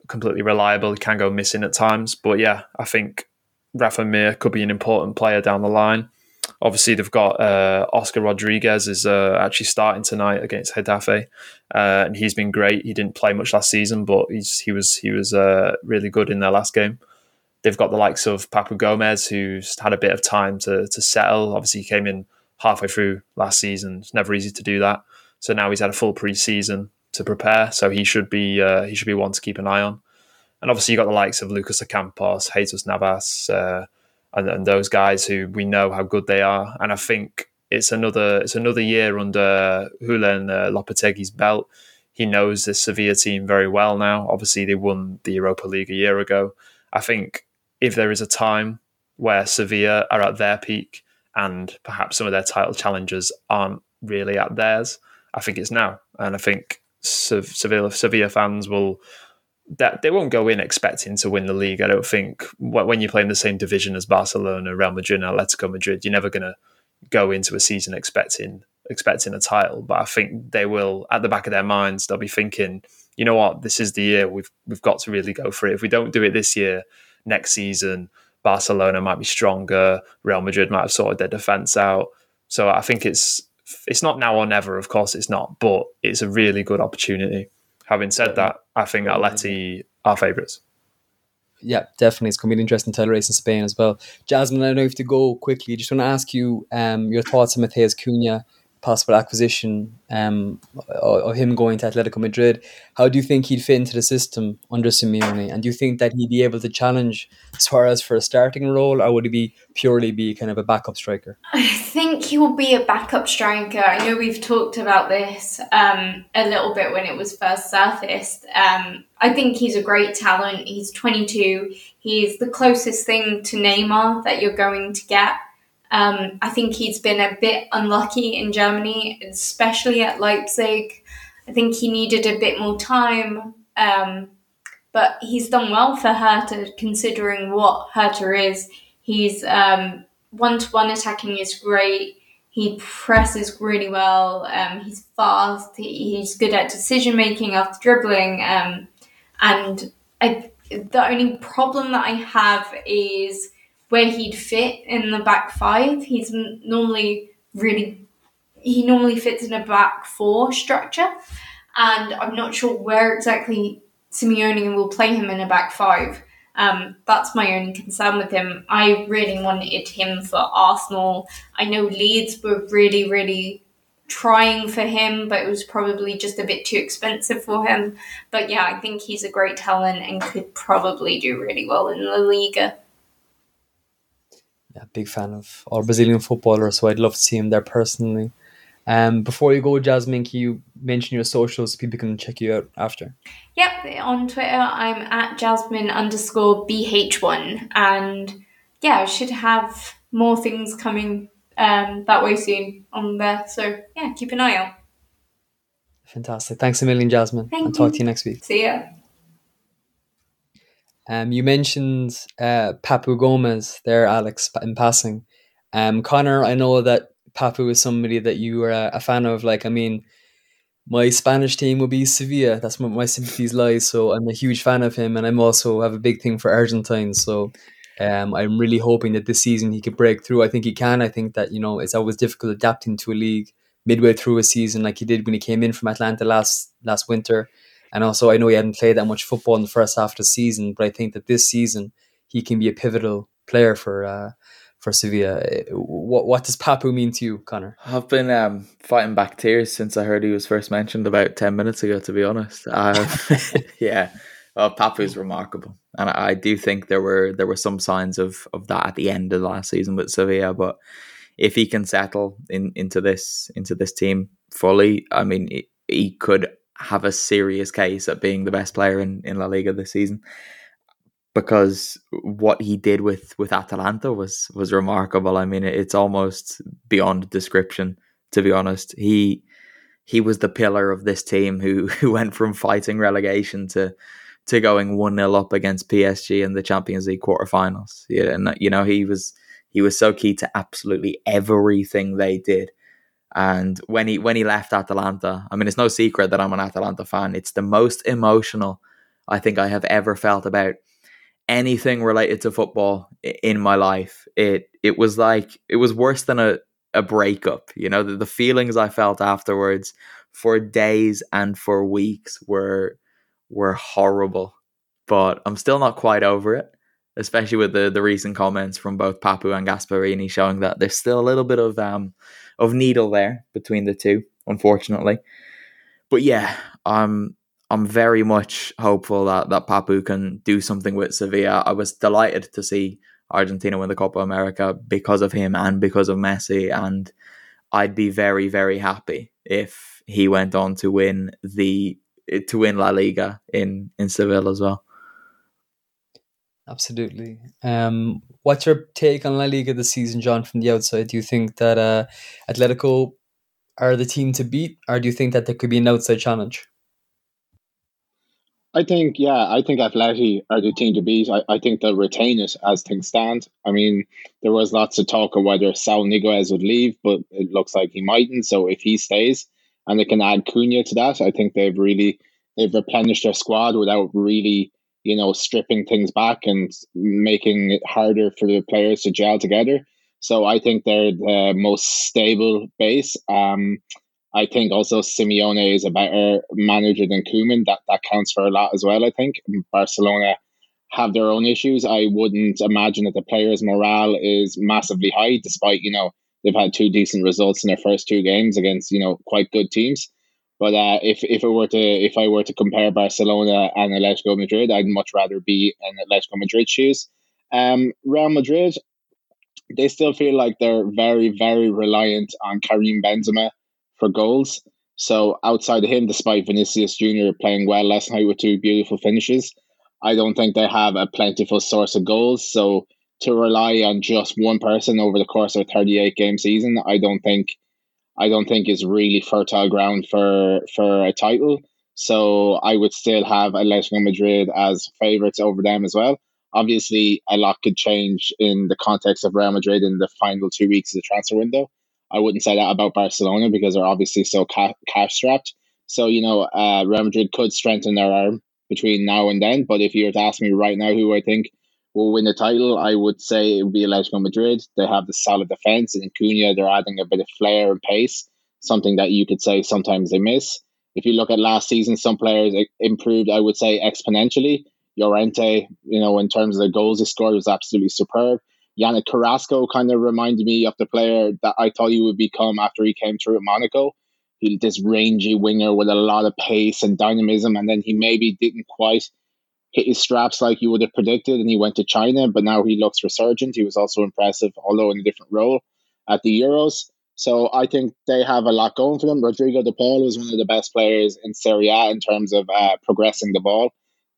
completely reliable. He can go missing at times, but yeah, I think Rafa Mir could be an important player down the line. Obviously, they've got uh, Oscar Rodriguez is uh, actually starting tonight against Getafe, uh, and he's been great. He didn't play much last season, but he was he was uh, really good in their last game. They've got the likes of Papu Gomez, who's had a bit of time to to settle. Obviously, he came in halfway through last season. It's never easy to do that. So now he's had a full preseason to prepare. So he should be uh, he should be one to keep an eye on. And obviously, you got the likes of Lucas Ocampos, Jesus Navas, uh, and, and, those guys who we know how good they are. And I think it's another it's another year under Julen uh, Lopetegui's belt. He knows this Sevilla team very well now. Obviously, they won the Europa League a year ago. I think if there is a time where Sevilla are at their peak, and perhaps some of their title challengers aren't really at theirs. I think it's now, and I think Sevilla Sevilla fans will that they won't go in expecting to win the league. I don't think when you play in the same division as Barcelona, Real Madrid, Atletico Madrid, you're never going to go into a season expecting expecting a title. But I think they will, at the back of their minds, they'll be thinking, you know what, this is the year we've we've got to really go for it. If we don't do it this year, next season Barcelona might be stronger. Real Madrid might have sorted their defense out. So I think it's it's not now or never. Of course, it's not, but it's a really good opportunity. Having said that, I think Atleti are favourites. Yeah, definitely. It's going to be an interesting title race in Spain as well. Jasmine, I know you have to go quickly. Just want to ask you um, your thoughts on Matheus Cunha possible acquisition um, of him going to Atletico Madrid. How do you think he'd fit into the system under Simeone? And do you think that he'd be able to challenge Suarez for a starting role, or would he be purely be kind of a backup striker? I think he will be a backup striker. I know we've talked about this um, a little bit when it was first surfaced. Um, I think he's a great talent. He's 22. He's the closest thing to Neymar that you're going to get. Um, I think he's been a bit unlucky in Germany, especially at Leipzig. I think he needed a bit more time, um, but he's done well for Hertha considering what Hertha is. He's one to one attacking is great. He presses really well. Um, he's fast. He, he's good at decision making after dribbling. Um, and I, the only problem that I have is where he'd fit in the back five. He's normally really he normally fits in a back four structure, and I'm not sure where exactly Simeone will play him in a back five. Um, that's my only concern with him. I really wanted him for Arsenal. I know Leeds were really, really trying for him, but it was probably just a bit too expensive for him. But yeah, I think he's a great talent and could probably do really well in La Liga. Yeah, big fan of all Brazilian footballers, so I'd love to see him there personally. Um, before you go, Jasmine, can you mention your socials so people can check you out after? Yep, on Twitter, I'm at Jasmine underscore BH1. And yeah, I should have more things coming um, that way soon on there. So yeah, keep an eye out. Fantastic. Thanks a million, Jasmine. Thank I'll talk to you next week. See ya. Um, you mentioned uh, Papu Gomez there, Alex, in passing. Um, Connor, I know that Papu is somebody that you are a, fan of. Like, I mean, my Spanish team would be Sevilla. That's where my sympathies lie. So I'm a huge fan of him, and I'm also have a big thing for Argentine. So um, I'm really hoping that this season he could break through. I think he can. I think that you know it's always difficult adapting to a league midway through a season, like he did when he came in from Atalanta last last winter. And also, I know he hadn't played that much football in the first half of the season, but I think that this season he can be a pivotal player for uh, for Sevilla. What what does Papu mean to you, Connor? I've been um, fighting back tears since I heard he was first mentioned about ten minutes ago. To be honest, um, yeah, well, Papu is remarkable, and I, I, do think there were there were some signs of of that at the end of last season with Sevilla. But if he can settle in into this into this team fully, I mean, he, he could have a serious case at being the best player in, in La Liga this season because what he did with with Atalanta was was remarkable. I mean, it's almost beyond description. To be honest, he he was the pillar of this team who who went from fighting relegation to to going one 0 up against PSG in the Champions League quarterfinals. Yeah, and you know he was he was so key to absolutely everything they did. And when he when he left Atalanta, I mean, it's no secret that I'm an Atalanta fan. It's the most emotional I think I have ever felt about anything related to football in my life. It it was like it was worse than a a breakup. You know, the, the feelings I felt afterwards for days and for weeks were were horrible. But I'm still not quite over it, especially with the the recent comments from both Papu and Gasperini showing that there's still a little bit of um of needle there between the two, unfortunately. But yeah, I'm I'm very much hopeful that that Papu can do something with Sevilla. I was delighted to see Argentina win the Copa America because of him and because of Messi, and I'd be very very happy if he went on to win the to win La Liga in in Seville as well. Absolutely. Um, what's your take on La Liga this season, John, from the outside? Do you think that uh, Atletico are the team to beat, or do you think that there could be an outside challenge? I think, yeah, I think Atleti are the team to beat. I, I think they'll retain it as things stand. I mean, there was lots of talk of whether Saul Niguez would leave, but it looks like he mightn't. So if he stays and they can add Cunha to that, I think they've really they've replenished their squad without really you know, stripping things back and making it harder for the players to gel together. So I think they're the most stable base. Um, I think also Simeone is a better manager than Koeman. That that counts for a lot as well. I think Barcelona have their own issues. I wouldn't imagine that the players' morale is massively high, despite you know they've had two decent results in their first two games against you know quite good teams. But uh, if if it were to if I were to compare Barcelona and Atletico Madrid, I'd much rather be in Atletico Madrid shoes. Um, Real Madrid, they still feel like they're very very reliant on Karim Benzema for goals. So outside of him, despite Vinicius Junior playing well last night with two beautiful finishes, I don't think they have a plentiful source of goals. So to rely on just one person over the course of a 38 game season, I don't think I don't think is really fertile ground for for a title. So I would still have Atletico Madrid as favourites over them as well. Obviously, a lot could change in the context of Real Madrid in the final two weeks of the transfer window. I wouldn't say that about Barcelona because they're obviously so ca- cash strapped. So, you know, uh, Real Madrid could strengthen their arm between now and then. But if you were to ask me right now who I think will win the title, I would say it would be Atletico Madrid. They have the solid defense, and in Cunha, they're adding a bit of flair and pace, something that you could say sometimes they miss. If you look at last season, some players improved, I would say, exponentially. Llorente, you know, in terms of the goals he scored, was absolutely superb. Yannick Carrasco kind of reminded me of the player that I thought he would become after he came through at Monaco. He this rangy winger with a lot of pace and dynamism, and then he maybe didn't quite hit his straps like you would have predicted, and he went to China, but now he looks resurgent. He was also impressive, although in a different role at the Euros. So I think they have a lot going for them. Rodrigo De Paul was one of the best players in Serie A in terms of uh, progressing the ball.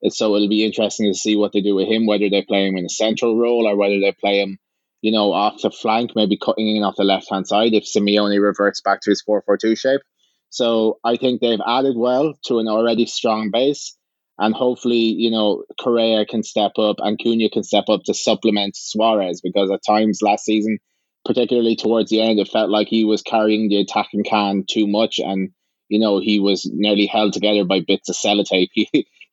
So it'll be interesting to see what they do with him, whether they play him in a central role or whether they play him, you know, off the flank, maybe cutting in off the left hand side if Simeone reverts back to his 4 4 2 shape. So I think they've added well to an already strong base. And hopefully, you know, Correa can step up and Cunha can step up to supplement Suarez because at times last season, particularly towards the end, it felt like he was carrying the attacking can too much and, you know, he was nearly held together by bits of sellotape.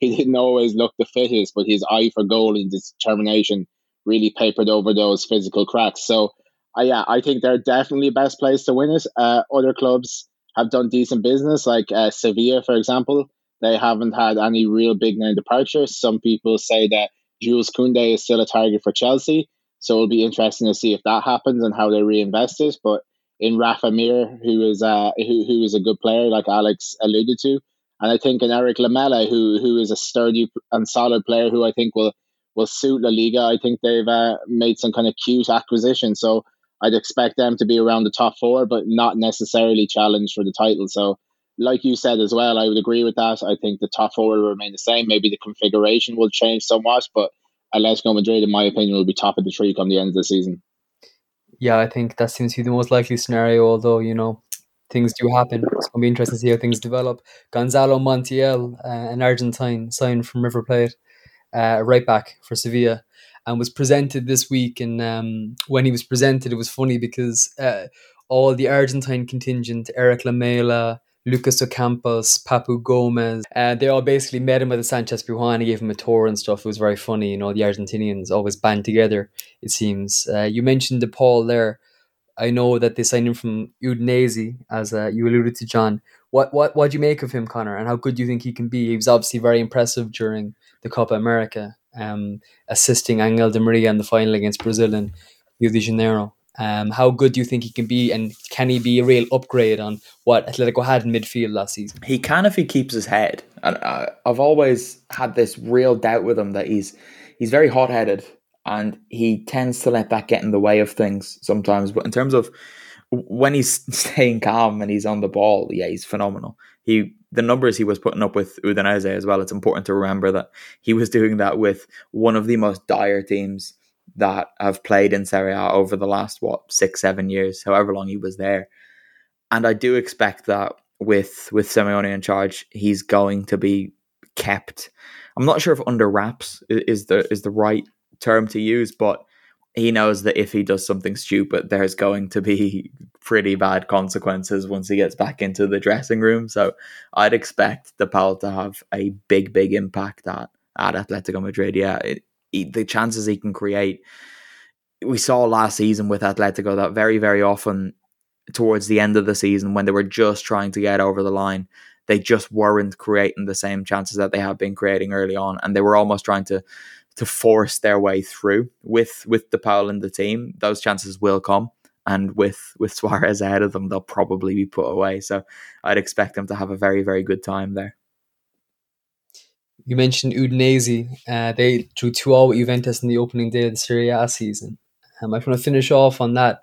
He, he didn't always look the fittest, but his eye for goal and determination really papered over those physical cracks. So, uh, yeah, I think they're definitely best place to win it. Uh, other clubs have done decent business, like uh, Sevilla, for example. They haven't had any real big name departures. Some people say that Jules Koundé is still a target for Chelsea. So it'll be interesting to see if that happens and how they reinvest it. But in Rafa Mir, who is uh, who, who is a good player, like Alex alluded to, and I think in Eric Lamela, who who is a sturdy and solid player, who I think will will suit La Liga. I think they've uh, made some kind of cute acquisition, so I'd expect them to be around the top four, but not necessarily challenge for the title. So, like you said as well, I would agree with that. I think the top four will remain the same. Maybe the configuration will change somewhat, but Atletico Madrid, in my opinion, will be top of the tree come the end of the season. Yeah, I think that seems to be the most likely scenario. Although you know things do happen. It's going to be interesting to see how things develop. Gonzalo Montiel, uh, an Argentine signed from River Plate, uh, right back for Sevilla, and was presented this week. And um, when he was presented, it was funny because uh, all the Argentine contingent, Eric Lamela, Lucas Ocampos, Papu Gomez, uh, they all basically met him at the Sanchez Pizjuan. He gave him a tour and stuff. It was very funny. You know, the Argentinians always band together, it seems. Uh, you mentioned De Paul there. I know that they signed him from Udinese, as uh, you alluded to, John. What what what do you make of him, Connor, and how good do you think he can be? He was obviously very impressive during the Copa America, um, assisting Angel Di Maria in the final against Brazil in Rio de Janeiro. Um, how good do you think he can be, and can he be a real upgrade on what Atletico had in midfield last season? He can if he keeps his head. And uh, I've always had this real doubt with him that he's he's very hot headed and he tends to let that get in the way of things sometimes. But in terms of when he's staying calm and he's on the ball, yeah, he's phenomenal. He the numbers he was putting up with Udinese as well. It's important to remember that he was doing that with one of the most dire teams that have played in Serie A over the last what six, seven years, however long he was there. And I do expect that with with Simeone in charge, he's going to be kept. I'm not sure if under wraps is the is the right term to use, but he knows that if he does something stupid, there's going to be pretty bad consequences once he gets back into the dressing room. So I'd expect De Paul to have a big, big impact at, at Atletico Madrid. Yeah, the chances he can create. We saw last season with Atletico that very, very often towards the end of the season when they were just trying to get over the line, they just weren't creating the same chances that they have been creating early on. And they were almost trying to to force their way through with with De Paul in the team. Those chances will come, and with with Suarez ahead of them, they'll probably be put away. So I'd expect them to have a very very good time there. You mentioned Udinese. Uh, they drew 2 0 with Juventus in the opening day of the Serie A season. Um, I just want to finish off on that.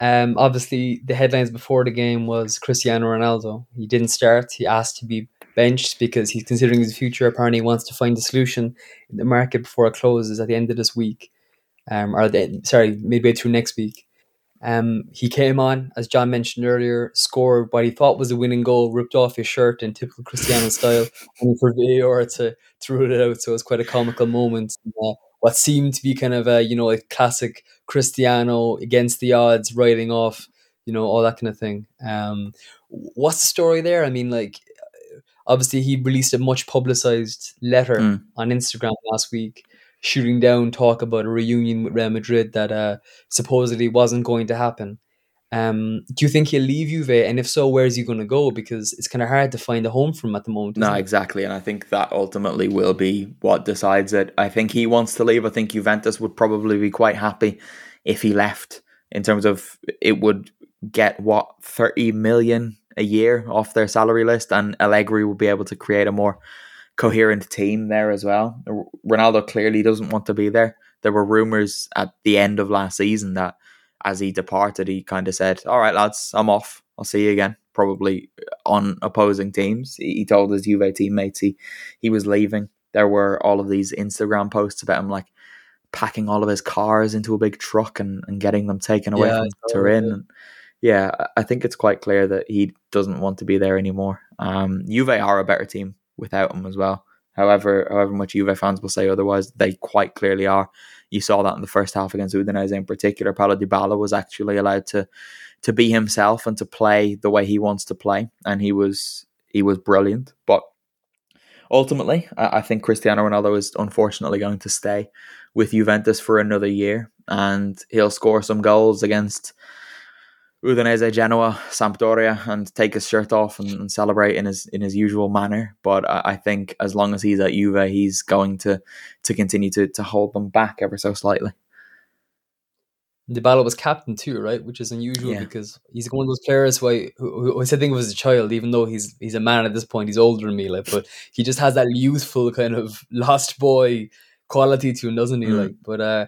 Um, obviously, the headlines before the game was Cristiano Ronaldo. He didn't start. He asked to be benched because he's considering his future. Apparently, he wants to find a solution in the market before it closes at the end of this week, um, or the, sorry, midway through next week. Um, he came on, as John mentioned earlier, scored what he thought was a winning goal, ripped off his shirt in typical Cristiano style, and for VAR to threw it out. So it was quite a comical moment. And, uh, what seemed to be kind of a you know a classic Cristiano against the odds, riding off, you know, all that kind of thing. Um, what's the story there? I mean, like obviously he released a much publicized letter Mm. on Instagram last week, shooting down talk about a reunion with Real Madrid that uh, supposedly wasn't going to happen. Um, do you think he'll leave Juve? And if so, where's he going to go? Because it's kind of hard to find a home for him at the moment. No, it? exactly. And I think that ultimately will be what decides it. I think he wants to leave. I think Juventus would probably be quite happy if he left in terms of it would get what 30 million a year off their salary list and Allegri will be able to create a more coherent team there as well. Ronaldo clearly doesn't want to be there. There were rumors at the end of last season that as he departed, he kind of said, "All right, lads, I'm off. I'll see you again." Probably on opposing teams. He told his Juve teammates he he was leaving. There were all of these Instagram posts about him like packing all of his cars into a big truck and, and getting them taken away Yeah, from Turin. And yeah, I think it's quite clear that he doesn't want to be there anymore. Um, Juve are a better team without him as well. However, however much Juve fans will say otherwise, they quite clearly are. You saw that in the first half against Udinese in particular. Paulo Dybala was actually allowed to to be himself and to play the way he wants to play, and he was he was brilliant. But ultimately, I, I think Cristiano Ronaldo is unfortunately going to stay with Juventus for another year, and he'll score some goals against Udinese, Genoa, Sampdoria, and take his shirt off and, and celebrate in his in his usual manner. But I, I think as long as he's at Juve, he's going to to continue to to hold them back ever so slightly. Dybala was captain too, right? Which is unusual Yeah. because he's one of those players who I, who, who I think of as a child, even though he's he's a man at this point. He's older than me, like, but he just has that youthful kind of lost boy quality to him, doesn't he? Mm. Like, but uh,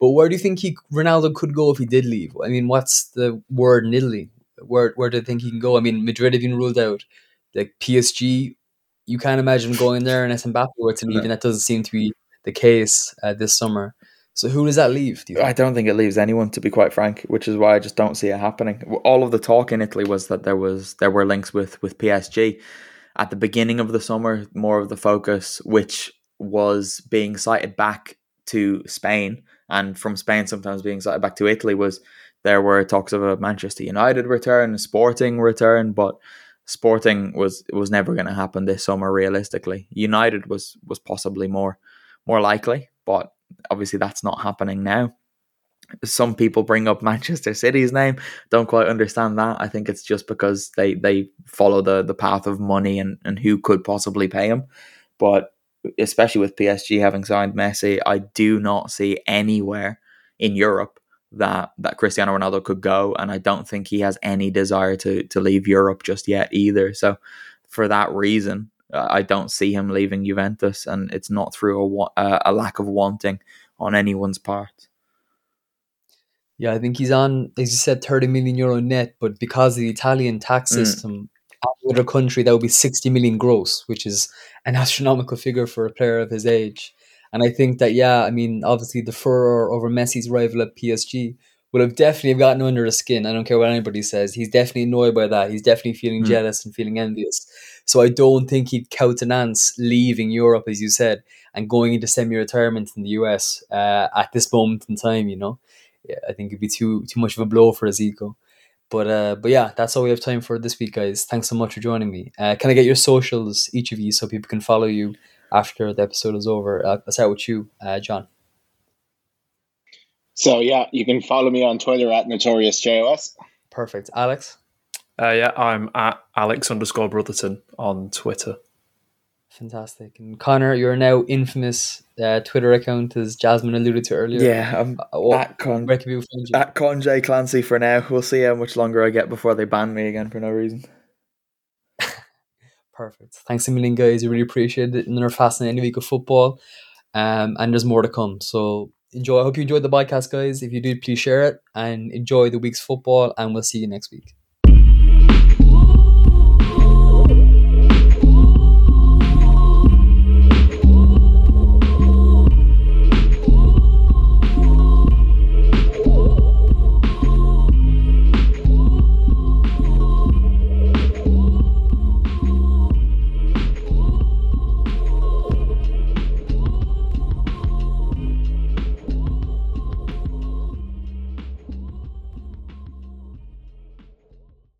but where do you think he Ronaldo could go if he did leave? I mean, what's the word in Italy? Where where do you think he can go? I mean, Madrid have been ruled out. Like PSG, you can't imagine going there unless Mbappe were to leave, No. and that doesn't seem to be the case uh, this summer. So who does that leave? Do you? I don't think it leaves anyone, to be quite frank, which is why I just don't see it happening. All of the talk in Italy was that there was there were links with with PSG at the beginning of the summer. More of the focus, which was being cited back to Spain, and from Spain sometimes being cited back to Italy, was there were talks of a Manchester United return, a Sporting return, but Sporting was was never going to happen this summer. Realistically, United was was possibly more more likely, but obviously that's not happening now. Some people bring up Manchester City's name. Don't quite understand that. I think it's just because they they follow the the path of money and and who could possibly pay him. But especially with PSG having signed Messi, I do not see anywhere in Europe that that Cristiano Ronaldo could go, and I don't think he has any desire to to leave Europe just yet either. So for that reason, uh, I don't see him leaving Juventus, and it's not through a wa- uh, a lack of wanting on anyone's part. Yeah, I think he's on, as you said, 30 million euro net, but because of the Italian tax Mm. Any other country, that would be 60 million gross, which is an astronomical figure for a player of his age. And I think that, yeah, I mean, obviously the furor over Messi's rival at PSG would have definitely gotten under the skin. I don't care what anybody says. He's definitely annoyed by that. He's definitely feeling Mm. jealous and feeling envious. So I don't think he'd countenance leaving Europe, as you said, and going into semi-retirement in the US uh, at this moment in time, you know yeah, I think it'd be too too much of a blow for his ego. But uh, but yeah, that's all we have time for this week, guys. Thanks so much for joining me. Uh, can I get your socials, each of you, so people can follow you after the episode is over? Uh, I'll start with you, uh, John. So yeah, you can follow me on Twitter at notoriousjos. Perfect, Alex. Uh, yeah, I'm at Alex underscore Brotherton on Twitter. Fantastic. And Connor, your now infamous uh, Twitter account, as Jasmine alluded to earlier. Yeah, I'm what- at Con where can find you? at Con J Clancy for now. We'll see how much longer I get before they ban me again for no reason. Perfect. Thanks a million, guys. I really appreciate it. Another fascinating week of football. Um, and there's more to come. So enjoy. I hope you enjoyed the podcast, guys. If you did, please share it and enjoy the week's football. And we'll see you next week.